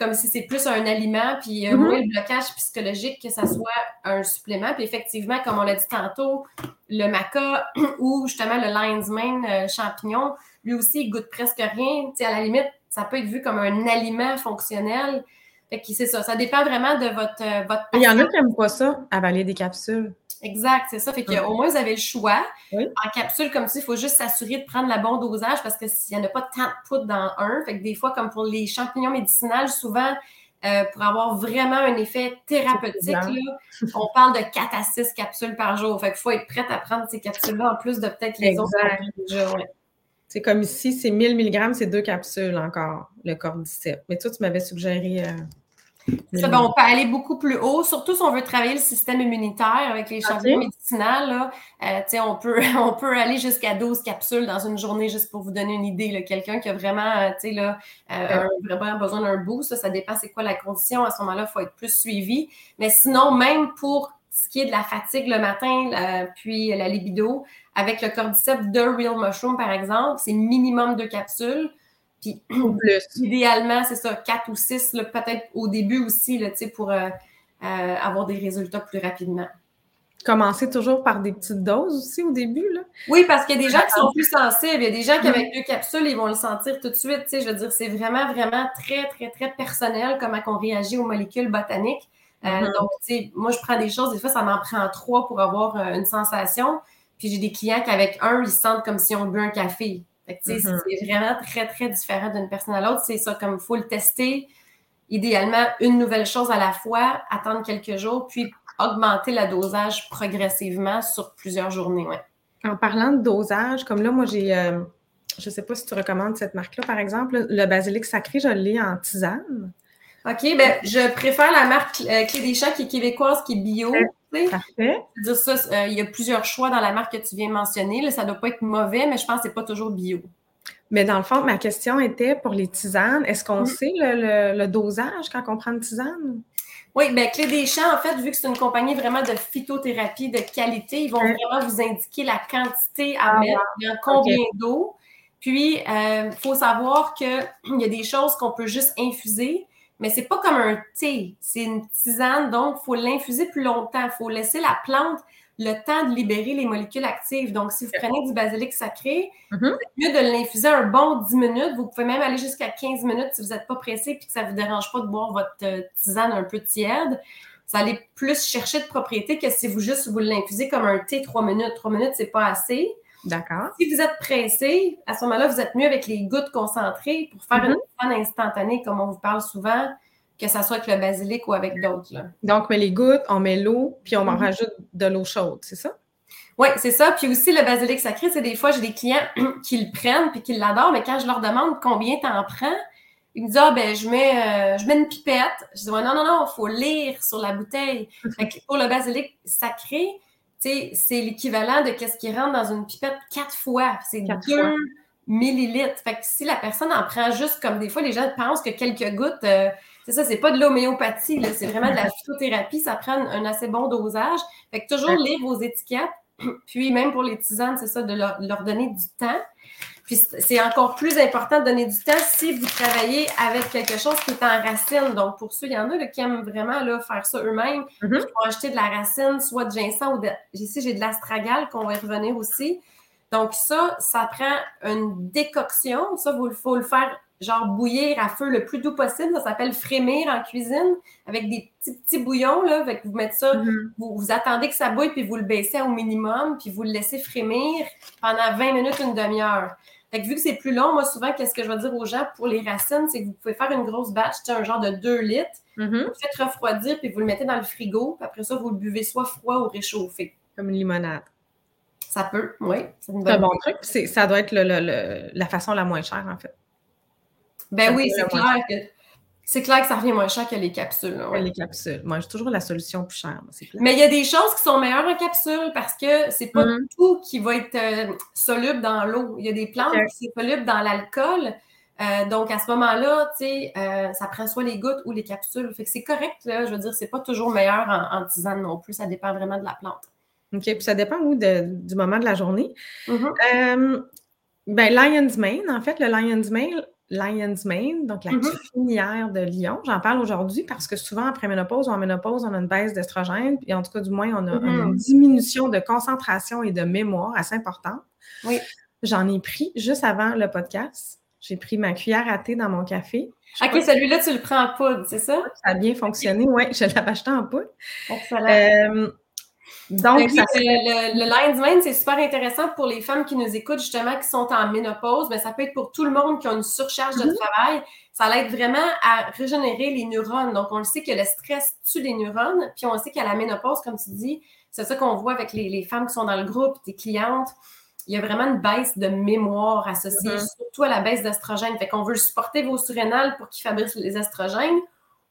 comme si c'est plus un aliment, puis euh, moins le blocage psychologique que ça soit un supplément. Puis effectivement, comme on l'a dit tantôt, le maca [clears throat] ou justement le lion's mane euh, champignon, lui aussi, il goûte presque rien. à la limite, ça peut être vu comme un aliment fonctionnel. Fait que c'est ça, ça dépend vraiment de votre, euh, votre Il y en a qui n'aiment pas ça, avaler des capsules. Exact, c'est ça. Fait qu'au moins, vous avez le choix. En capsule, comme ça, il faut juste s'assurer de prendre le bon dosage parce que s'il n'y en a pas tant de poudre dans un, fait que des fois, comme pour les champignons médicinaux, souvent, euh, pour avoir vraiment un effet thérapeutique, on parle de 4 à 6 capsules par jour. Fait qu'il faut être prête à prendre ces capsules-là en plus de peut-être les autres. C'est comme ici, c'est 1000 mg, c'est deux capsules encore, le cordyceps. Mais toi, tu m'avais suggéré. Euh, Ça, ben, on peut aller beaucoup plus haut, surtout si on veut travailler le système immunitaire avec les champignons médicinales. Euh, on, peut, [laughs] on peut aller jusqu'à 12 capsules dans une journée, juste pour vous donner une idée. Quelqu'un qui a vraiment, euh, là, euh, vraiment besoin d'un boost, ça dépend c'est quoi la condition. À ce moment-là, il faut être plus suivi. Mais sinon, même pour ce qui est de la fatigue le matin, puis la libido, avec le cordyceps de Real Mushroom, par exemple, c'est minimum deux capsules. Puis, [clears throat] plus. idéalement, c'est ça, quatre ou six, peut-être au début aussi, là, pour euh, euh, avoir des résultats plus rapidement. Commencer toujours par des petites doses aussi au début, là? Oui, parce qu'il y a des gens qui sont plus sensibles. Il y a des gens qui, avec deux capsules, ils vont le sentir tout de suite. Je veux dire, c'est vraiment, vraiment très, très, très personnel comment on réagit aux molécules botaniques. Euh, mm-hmm. Donc, tu sais, moi, je prends des choses, des fois, ça m'en prend trois pour avoir une sensation. Puis j'ai des clients qui, avec un, ils sentent comme si on bu un café. Mm-hmm. C'est vraiment très, très différent d'une personne à l'autre. C'est ça, comme il faut le tester. Idéalement, une nouvelle chose à la fois, attendre quelques jours, puis augmenter le dosage progressivement sur plusieurs journées. En parlant de dosage, comme là, moi, j'ai. Euh, je ne sais pas si tu recommandes cette marque-là, par exemple. Le basilic sacré, je l'ai en tisane. OK, ben, je préfère la marque euh, Clé des Champs qui est québécoise, qui est bio. Parfait. Dire ça, euh, il y a plusieurs choix dans la marque que tu viens de mentionner. ça ne doit pas être mauvais, mais je pense que ce n'est pas toujours bio. Mais dans le fond, ma question était pour les tisanes. Est-ce qu'on sait le, dosage quand on prend une tisane? Oui, bien, Clé des Champs, en fait, vu que c'est une compagnie vraiment de phytothérapie de qualité, ils vont vraiment vous indiquer la quantité à ah, mettre, dans combien d'eau. Puis, il euh, faut savoir qu'il [clears throat] y a des choses qu'on peut juste infuser, mais c'est pas comme un thé, c'est une tisane, donc il faut l'infuser plus longtemps. Il faut laisser la plante le temps de libérer les molécules actives. Donc, si vous prenez du basilic sacré, mm-hmm. c'est mieux de l'infuser un bon 10 minutes. Vous pouvez même aller jusqu'à 15 minutes si vous n'êtes pas pressé et que ça ne vous dérange pas de boire votre euh, tisane un peu tiède. Ça allait plus chercher de propriété que si vous juste vous l'infusez comme un thé 3 minutes. 3 minutes, c'est pas assez. D'accord. Si vous êtes pressé, à ce moment-là, vous êtes mieux avec les gouttes concentrées pour faire une tisane mhm. instantanée, comme on vous parle souvent, que ce soit avec le basilic ou avec d'autres. Donc, on met les gouttes, on met l'eau, puis on en mhm. rajoute de l'eau chaude, c'est ça? Oui, c'est ça. Puis aussi, le basilic sacré, c'est des fois, j'ai des clients [clears throat] qui le prennent puis qui l'adorent, mais quand je leur demande combien tu en prends, ils me disent Ah, ben, je mets, euh, je mets une pipette. Je dis ouais, Non, non, non, il faut lire sur la bouteille. pour le basilic sacré, c'est l'équivalent de ce qui rentre dans une pipette quatre fois. C'est deux millilitres. Fait que si la personne en prend juste comme des fois, les gens pensent que quelques gouttes, euh, c'est ça, c'est pas de l'homéopathie, c'est vraiment de la phytothérapie, ça prend un, assez bon dosage. Fait que toujours lire vos étiquettes, [clears throat] puis même pour les tisanes, c'est ça, de leur donner du temps. Puis c'est encore plus important de donner du temps si vous travaillez avec quelque chose qui est en racine. Donc, pour ceux, il y en a qui aiment vraiment là, faire ça eux-mêmes. Mm-hmm. Ils vont acheter de la racine, soit de ginseng ou de. Ici, j'ai de l'astragale qu'on va y revenir aussi. Donc, ça, ça prend une décoction. Ça, il faut le faire genre bouillir à feu le plus doux possible. Ça s'appelle frémir en cuisine avec des petits, petits bouillons. Là, fait vous mettez ça, mm-hmm. vous, vous, attendez que ça bouille, puis vous le baissez au minimum, puis vous le laissez frémir pendant 20 minutes, une demi-heure. Fait que vu que c'est plus long, moi, souvent, qu'est-ce que je vais dire aux gens pour les racines, c'est que vous pouvez faire une grosse batch, un genre de 2 litres. Mm-hmm. Vous le faites refroidir, puis vous le mettez dans le frigo. Puis après ça, vous le buvez soit froid ou réchauffé. Comme une limonade. Ça peut, oui. C'est un bon truc. Ça doit être la façon la moins chère, en fait. Ben oui, c'est clair que c'est clair que ça revient moins cher que les capsules. Les capsules. Moi, j'ai toujours la solution plus chère. Mais il y a des choses qui sont meilleures en capsule parce que c'est pas mm-hmm. tout qui va être euh, soluble dans l'eau. Il y a des plantes qui sont solubles dans l'alcool. Euh, donc, à ce moment-là, tu sais, euh, ça prend soit les gouttes ou les capsules. Fait que c'est correct, là, je veux dire, c'est pas toujours meilleur en, tisane non plus. Ça dépend vraiment de la plante. OK. Puis ça dépend où du moment de la journée. Mm ben, Lion's Mane, en fait, le Lion's Mane, Lion's Mane, donc la mm de Lyon. J'en parle aujourd'hui parce que souvent, après ménopause ou en ménopause, on a une baisse d'estrogène, puis en tout cas, du moins, on a mm-hmm. une diminution de concentration et de mémoire assez importante. Oui. J'en ai pris juste avant le podcast. J'ai pris ma cuillère à thé dans mon café. OK, celui-là, tu le prends en poudre, c'est ça? Ça a bien fonctionné, oui. Je l'avais acheté en poudre. Excellent. Euh, donc, le, le, Lion's Mane, c'est super intéressant pour les femmes qui nous écoutent, justement, qui sont en ménopause, mais ça peut être pour tout le monde qui a une surcharge de mhm. travail. Ça aide vraiment à régénérer les neurones. Donc, on le sait que le stress tue les neurones, puis on sait qu'à la ménopause, comme tu dis, c'est ça qu'on voit avec les, femmes qui sont dans le groupe, tes clientes. Il y a vraiment une baisse de mémoire associée, mhm. surtout à la baisse d'estrogène. Fait qu'on veut supporter vos surrénales pour qu'ils fabriquent les estrogènes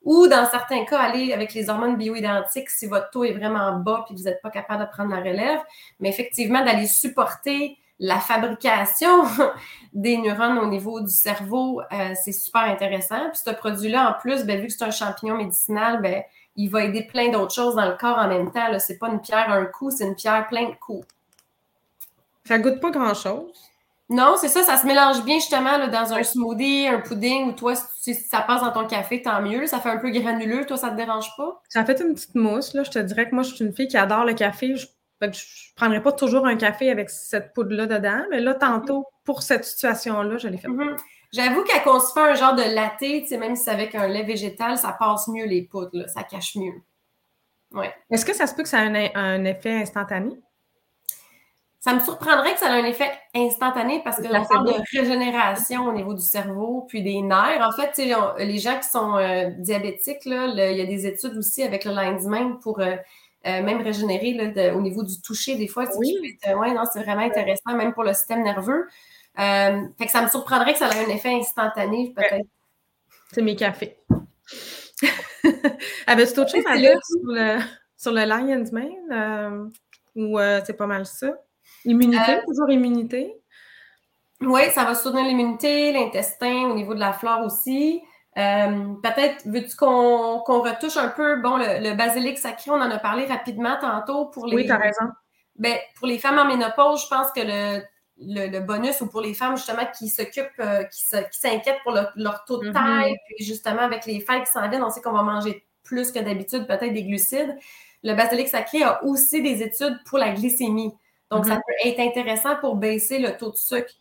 ou dans certains cas, aller avec les hormones bioidentiques si votre taux est vraiment bas puis vous n'êtes pas capable de prendre la relève. Mais effectivement, d'aller supporter la fabrication [laughs] des neurones au niveau du cerveau, euh, c'est super intéressant. Puis ce produit-là, en plus, ben, vu que c'est un champignon médicinal, ben, il va aider plein d'autres choses dans le corps en même temps. Ce n'est pas une pierre un coup, c'est une pierre plein de coups. Ça goûte pas grand-chose. Non, c'est ça, ça se mélange bien justement dans un smoothie, un pudding, ou toi, si ça passe dans ton café, tant mieux. Ça fait un peu granuleux, toi, ça te dérange pas? Ça fait une petite mousse, là. Je te dirais que moi, je suis une fille qui adore le café. Je ne prendrais pas toujours un café avec cette poudre-là dedans, mais là, tantôt, pour cette situation-là, je l'ai fait. Mm-hmm. J'avoue qu'à qu'on se fait un genre de latte, même si c'est avec un lait végétal, ça passe mieux les poudres, ça cache mieux. Ouais. Est-ce que ça se peut que ça ait un effet instantané? Ça me surprendrait que ça ait un effet instantané parce que l'on parle de régénération au niveau du cerveau puis des nerfs. En fait, les gens qui sont euh, diabétiques, là, il y a des études aussi avec le lendemain pour euh, euh, même régénérer au niveau du toucher des fois. Oui, non, c'est vraiment intéressant, même pour le système nerveux. fait que ça me surprendrait que ça ait un effet instantané, peut-être. C'est mes cafés. [laughs] Avais-tu autre chose à dire sur le, sur le Lion's Mane? ou c'est pas mal ça? Immunité, euh, toujours immunité? Oui, ça va soutenir l'immunité, l'intestin, au niveau de la flore aussi. Euh, peut-être, veux-tu qu'on retouche un peu, bon, le, basilic sacré, on en a parlé rapidement tantôt pour les. Oui, tu as raison. Ben, pour les femmes en ménopause, je pense que le, bonus, ou pour les femmes justement qui s'occupent, euh, qui s'inquiètent pour leur taux de mm-hmm. taille, puis justement avec les fêtes qui s'en viennent, on sait qu'on va manger plus que d'habitude, peut-être des glucides. Le basilic sacré a aussi des études pour la glycémie. Donc, ça mhm. peut être intéressant pour baisser le taux de sucre.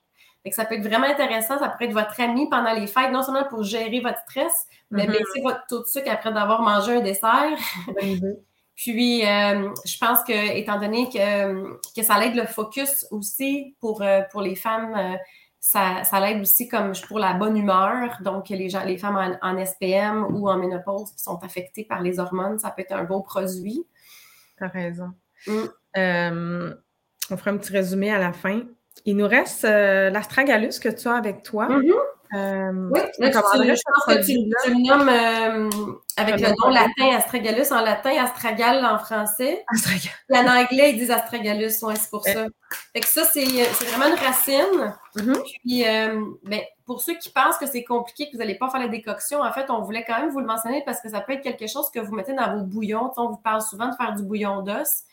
Fait que ça peut être vraiment intéressant. Ça pourrait être votre ami pendant les fêtes, non seulement pour gérer votre stress, mais mhm. baisser votre taux de sucre après d'avoir mangé un dessert. [laughs] Puis, euh, je pense que, étant donné que, que ça aide le focus aussi pour, euh, pour les femmes, euh, ça, ça l'aide aussi comme pour la bonne humeur. Donc, les, gens, les femmes en, SPM ou en ménopause qui sont affectées par les hormones, ça peut être un beau produit. Tu as raison. Mm. On fera un petit résumé à la fin. Il nous reste euh, l'astragalus que tu as avec toi. Mm-hmm. Euh, oui, je pense que tu, le nommes euh, avec le nom latin astragalus, en latin astragal en français. Astragal. en anglais, ils disent astragalus, ouais, c'est pour ça. Fait que ça, c'est vraiment une racine. Mm-hmm. Puis, ben, pour ceux qui pensent que c'est compliqué, que vous n'allez pas faire la décoction, en fait, on voulait quand même vous le mentionner parce que ça peut être quelque chose que vous mettez dans vos bouillons. on vous parle souvent de faire du bouillon d'os.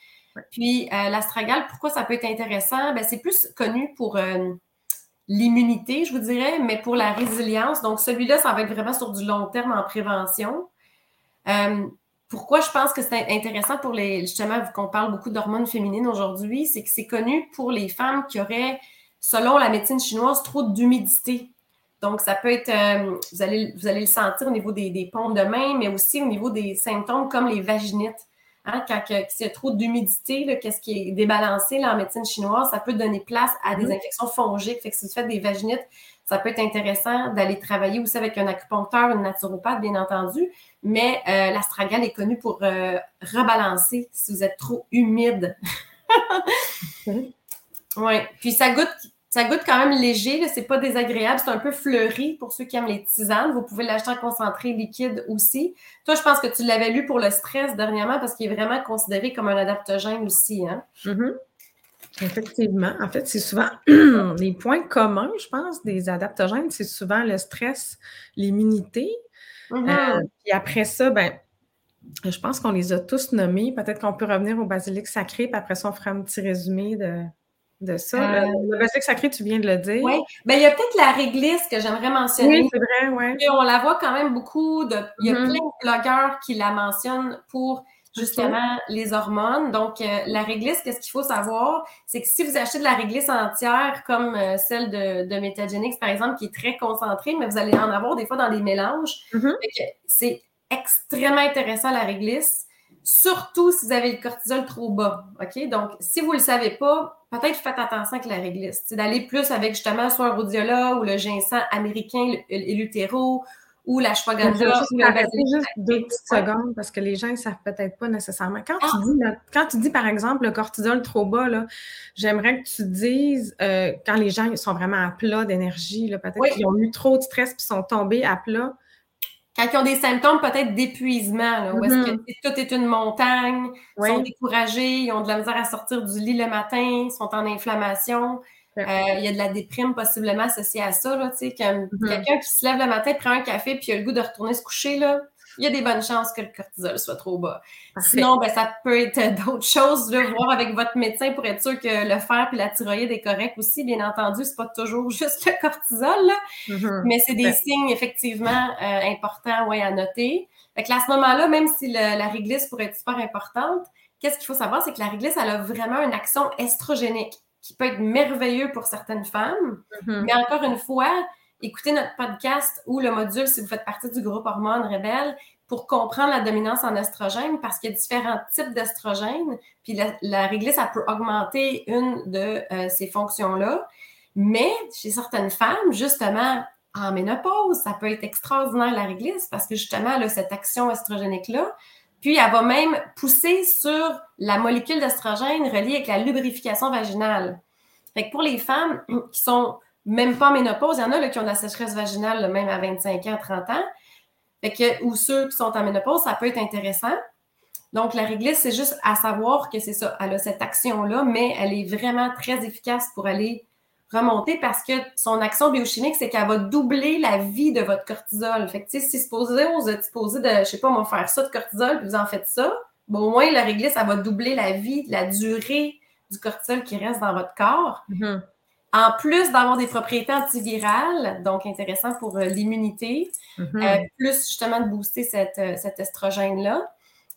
Puis euh, l'astragale, pourquoi ça peut être intéressant? Ben, c'est plus connu pour euh, l'immunité, je vous dirais, mais pour la résilience. Donc, celui-là, ça va être vraiment sur du long terme en prévention. Euh, pourquoi je pense que c'est intéressant pour les, justement, vu qu'on parle beaucoup d'hormones féminines aujourd'hui, c'est que c'est connu pour les femmes qui auraient, selon la médecine chinoise, trop d'humidité. Donc, ça peut être, vous, allez, vous allez le sentir au niveau des, des paumes de main, mais aussi au niveau des symptômes comme les vaginites. Hein, quand il y a trop d'humidité, qu'est-ce qui est débalancé là, en médecine chinoise, ça peut donner place à des mhm. infections fongiques. Fait que si vous faites des vaginites, ça peut être intéressant d'aller travailler aussi avec un acupuncteur, une naturopathe, bien entendu. Mais euh, l'astragale est connu pour euh, rebalancer si vous êtes trop humide. [laughs] oui. Puis ça goûte ça goûte quand même léger, c'est pas désagréable, c'est un peu fleuri pour ceux qui aiment les tisanes. Vous pouvez l'acheter en concentré liquide aussi. Toi, je pense que tu l'avais lu pour le stress dernièrement parce qu'il est vraiment considéré comme un adaptogène aussi. Hein? Mm-hmm. Effectivement. En fait, c'est souvent [clears throat] les points communs, je pense, des adaptogènes, c'est souvent le stress, l'immunité. Mm-hmm. Euh, puis après ça, ben, je pense qu'on les a tous nommés. Peut-être qu'on peut revenir au basilic sacré, puis après ça, on fera un petit résumé de, de ça. Euh, le basilic sacré, tu viens de le dire. Oui. mais ben, il y a peut-être la réglisse que j'aimerais mentionner. Oui, c'est vrai, oui. On la voit quand même beaucoup. De... Il y a mm-hmm. plein de blogueurs qui la mentionnent pour justement les hormones. Donc, euh, la réglisse, qu'est-ce qu'il faut savoir? C'est que si vous achetez de la réglisse entière, comme euh, celle de, de Metagenix, par exemple, qui est très concentrée, mais vous allez en avoir des fois dans des mélanges. Mm-hmm. C'est extrêmement intéressant, la réglisse surtout si vous avez le cortisol trop bas. OK? Donc, si vous ne le savez pas, peut-être faites attention avec la réglisse. C'est d'aller plus avec justement soit un rhodiola ou le ginseng américain, l'utéro ou la shwagandha. juste deux petites secondes parce que les gens ne savent peut-être pas nécessairement. Quand, tu ah! dis, quand tu dis, par exemple, le cortisol trop bas, j'aimerais que tu dises euh, quand les gens sont vraiment à plat d'énergie, peut-être qu'ils ont eu trop de stress et sont tombés à plat quand ils ont des symptômes peut-être d'épuisement, où est-ce que mm-hmm. tout est une montagne, ils sont découragés, ils ont de la misère à sortir du lit le matin, ils sont en inflammation. Euh, il y a de la déprime possiblement associée à ça. Là, mm-hmm. Quelqu'un qui se lève le matin, prend un café, puis a le goût de retourner se coucher, là, il y a des bonnes chances que le cortisol soit trop bas. Sinon, ben, ça peut être d'autres choses, de voir avec votre médecin pour être sûr que le fer et la thyroïde est correct aussi. Bien entendu, c'est pas toujours [laughs] juste le cortisol, mm-hmm. mais c'est des signes effectivement euh, importants ouais, à noter. Fait que à ce moment-là, même si la réglisse pourrait être super importante, qu'est-ce qu'il faut savoir, c'est que la réglisse, elle a vraiment une action estrogénique qui peut être merveilleux pour certaines femmes. Mm-hmm. Mais encore une fois, écoutez notre podcast ou le module si vous faites partie du groupe Hormones Rebelles pour comprendre la dominance en estrogène parce qu'il y a différents types d'estrogènes. Puis la, réglisse, ça peut augmenter une de euh, ces fonctions-là. Mais chez certaines femmes, justement, en ménopause, ça peut être extraordinaire la réglisse parce que justement, a cette action estrogénique-là. Puis elle va même pousser sur la molécule d'estrogène reliée avec la lubrification vaginale. Fait que pour les femmes qui sont même pas en ménopause. Il y en a qui ont de la sécheresse vaginale même à 25 ans, 30 ans. Que, ou ceux qui sont en ménopause, ça peut être intéressant. Donc, la réglisse, c'est juste à savoir que c'est ça. Elle a cette action-là, mais elle est vraiment très efficace pour aller remonter parce que son action biochimique, c'est qu'elle va doubler la vie de votre cortisol. Fait que, si vous êtes supposé de, je sais pas, va faire ça de cortisol, puis vous en faites ça, bon, au moins, la réglisse, elle va doubler la vie, la durée du cortisol qui reste dans votre corps. Mm-hmm. En plus d'avoir des propriétés antivirales, donc intéressant pour euh, l'immunité, mm-hmm. euh, plus justement de booster cette, euh, cet estrogène-là.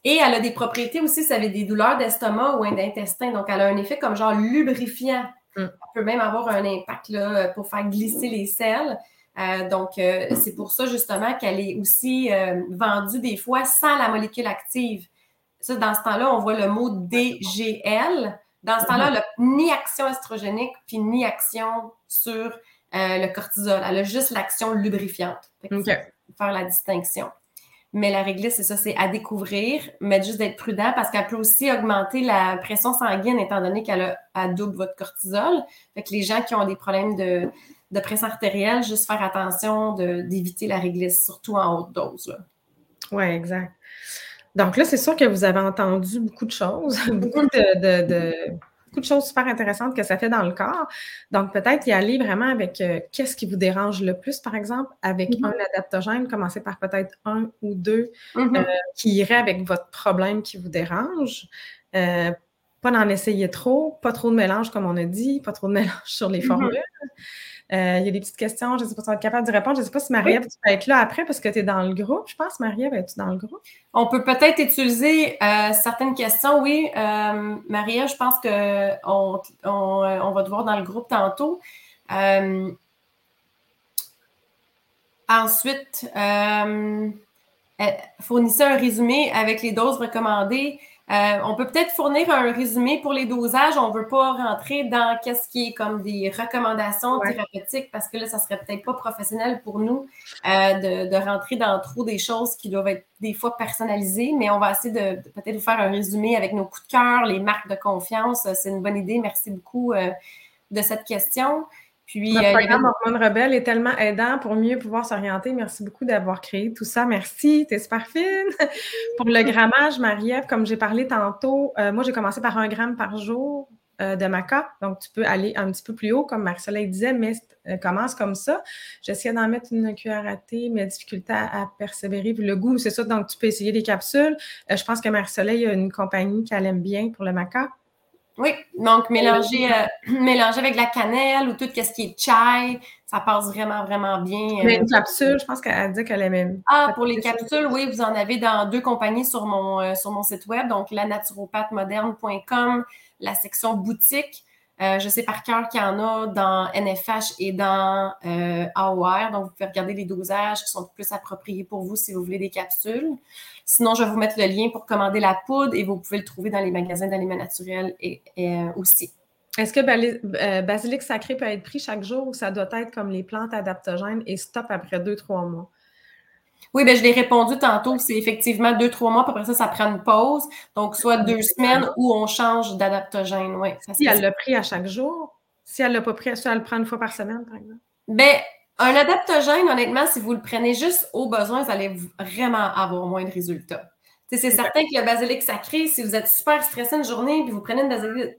Et elle a des propriétés aussi, ça avait des douleurs d'estomac ou d'intestin. Donc, elle a un effet comme genre lubrifiant. Mm. Elle peut même avoir un impact là, pour faire glisser les selles. donc, c'est pour ça justement qu'elle est aussi vendue des fois sans la molécule active. Ça, dans ce temps-là, on voit le mot DGL. Dans ce temps-là, elle n'a ni action estrogénique, puis ni action sur euh, le cortisol. Elle a juste l'action lubrifiante. Faire la distinction. Mais la réglisse, c'est ça, c'est à découvrir, mais juste d'être prudent parce qu'elle peut aussi augmenter la pression sanguine étant donné qu'elle a double votre cortisol. Fait que les gens qui ont des problèmes de, pression artérielle, juste faire attention d'éviter la réglisse, surtout en haute dose. Oui, exact. Donc là, c'est sûr que vous avez entendu beaucoup de choses, [laughs] beaucoup de, beaucoup de choses super intéressantes que ça fait dans le corps. Donc peut-être y aller vraiment avec euh, qu'est-ce qui vous dérange le plus, par exemple, avec mm-hmm. un adaptogène, commencer par peut-être un ou deux mm-hmm. euh, qui iraient avec votre problème qui vous dérange. Euh, pas d'en essayer trop, pas trop de mélange, comme on a dit, pas trop de [laughs] mélange sur les mm-hmm. formules. Euh, il y a des petites questions, je ne sais pas si tu vas être capable de répondre. Je ne sais pas si Marie-Ève, tu peux être là après parce que tu es dans le groupe. Je pense, Marie-Ève, es-tu dans le groupe? On peut peut-être utiliser euh, certaines questions, oui. Euh, Marie-Ève, je pense qu'on on, va te voir dans le groupe tantôt. ensuite, fournissez un résumé avec les doses recommandées euh, on peut peut-être fournir un résumé pour les dosages. On ne veut pas rentrer dans qu'est-ce qui est comme des recommandations thérapeutiques parce que là, ça serait peut-être pas professionnel pour nous euh, de, rentrer dans trop des choses qui doivent être des fois personnalisées, mais on va essayer de, peut-être vous faire un résumé avec nos coups de cœur, les marques de confiance. C'est une bonne idée. Merci beaucoup euh, de cette question. Puis, le euh, programme Hormone Rebelle est tellement aidant pour mieux pouvoir s'orienter. Merci beaucoup d'avoir créé tout ça. Merci, t'es super fine. pour le grammage, Marie-Ève, comme j'ai parlé tantôt, euh, moi, j'ai commencé par un gramme par jour euh, de maca. Donc, tu peux aller un petit peu plus haut, comme Marcella disait, mais commence comme ça. J'essaie d'en mettre une cuillère à thé, mais difficulté à, persévérer. Puis le goût, c'est ça. Donc, tu peux essayer des capsules. je pense que Marie-Soleil a une compagnie qu'elle aime bien pour le maca. Oui, donc mélanger, euh, [clears throat] mélanger avec la cannelle ou tout ce qui est chai, ça passe vraiment, vraiment bien. Euh. Mais une capsule, je pense qu'elle dit qu'elle aime. Ah, pour les capsules, oui, vous en avez dans deux compagnies sur mon, euh, sur mon site web, donc lanaturopathemoderne.com, la section boutique. Euh, je sais par cœur qu'il y en a dans NFH et dans euh, AOR, donc vous pouvez regarder les dosages qui sont plus appropriés pour vous si vous voulez des capsules. Sinon, je vais vous mettre le lien pour commander la poudre et vous pouvez le trouver dans les magasins d'aliments naturels et, euh, aussi. Est-ce que basilic sacré peut être pris chaque jour ou ça doit être comme les plantes adaptogènes et stop après deux, trois mois? Oui, bien, je l'ai répondu tantôt. C'est effectivement deux, trois mois. Puis après ça, ça prend une pause. Donc, soit deux semaines où on change d'adaptogène. Oui, si elle l'a pris à chaque jour, si elle ne l'a pas pris, si elle le prend une fois par semaine, par exemple? Bien, Un adaptogène, honnêtement, si vous le prenez juste au besoin, vous allez vraiment avoir moins de résultats. C'est certain que le basilic sacré, si vous êtes super stressé une journée puis vous prenez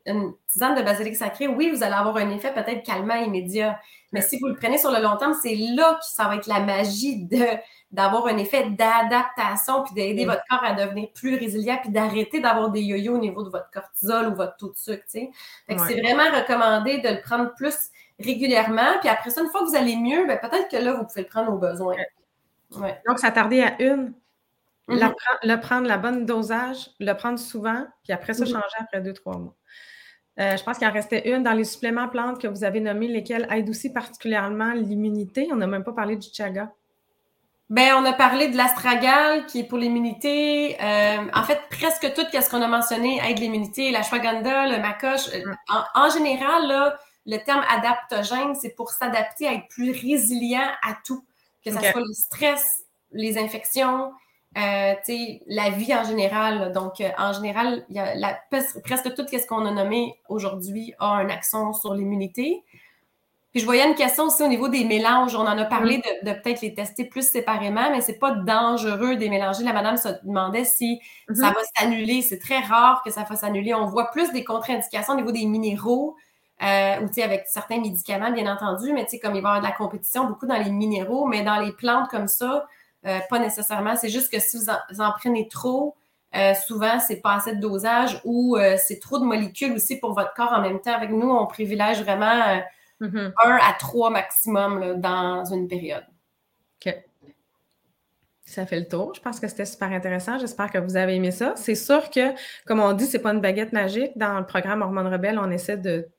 une, tisane de basilic sacré, oui, vous allez avoir un effet peut-être calmant immédiat. Mais si vous le prenez sur le long terme, c'est là que ça va être la magie de d'avoir un effet d'adaptation puis d'aider votre corps à devenir plus résilient puis d'arrêter d'avoir des yo-yo au niveau de votre cortisol ou votre taux de sucre. C'est vraiment recommandé de le prendre plus régulièrement. Puis après ça, une fois que vous allez mieux, ben, peut-être que là, vous pouvez le prendre au besoin. Donc, ça tardait à une. Mm-hmm. le prendre la bonne dosage, le prendre souvent, puis après ça, mm-hmm. changer après deux, trois mois. Euh, je pense qu'il en restait une dans les suppléments plantes que vous avez nommés, lesquels aident aussi particulièrement l'immunité. On n'a même pas parlé du chaga. Ben, on a parlé de l'astragale qui est pour l'immunité. Euh, en fait, presque tout ce qu'on a mentionné aide l'immunité. La shwaganda, le macoche. Euh. En, général, là, le terme adaptogène, c'est pour s'adapter à être plus résilient à tout. Que ce soit le stress, les infections, euh, la vie en général. Donc, euh, en général, y a la, presque tout ce qu'on a nommé aujourd'hui a un accent sur l'immunité. Puis je voyais une question aussi au niveau des mélanges. On en a parlé mm. de, peut-être les tester plus séparément, mais c'est pas dangereux de les mélanger. La madame se demandait si ça mm-hmm. va s'annuler. C'est très rare que ça fasse s'annuler. On voit plus des contre-indications au niveau des minéraux. Euh, ou avec certains médicaments, bien entendu, mais comme il va y avoir de la compétition beaucoup dans les minéraux, mais dans les plantes comme ça, euh, pas nécessairement. C'est juste que si vous en, prenez trop, euh, souvent, c'est pas assez de dosage ou euh, c'est trop de molécules aussi pour votre corps en même temps. Avec nous, on privilège vraiment mm-hmm. un à trois maximum dans une période. OK. Ça fait le tour. Je pense que c'était super intéressant. J'espère que vous avez aimé ça. C'est sûr que, comme on dit, c'est pas une baguette magique. Dans le programme Hormones Rebelles, on essaie de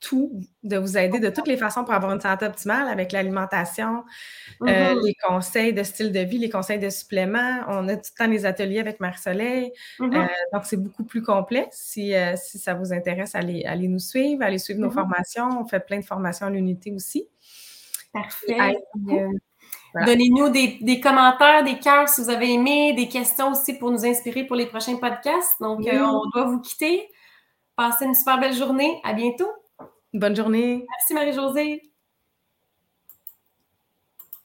tout, de vous aider de toutes les façons pour avoir une santé optimale avec l'alimentation, euh, mm-hmm. les conseils de style de vie, les conseils de suppléments. On a tout le temps les ateliers avec Marie-Soleil. Mm-hmm. Euh, donc, c'est beaucoup plus complet. Si, euh, si ça vous intéresse, allez, allez nous suivre, allez suivre nos mm-hmm. formations. On fait plein de formations à l'unité aussi. Parfait. Donnez-nous des, des, commentaires, des cœurs si vous avez aimé, des questions aussi pour nous inspirer pour les prochains podcasts. Donc, on doit vous quitter. Passez une super belle journée. À bientôt. Bonne journée. Merci Marie-Josée.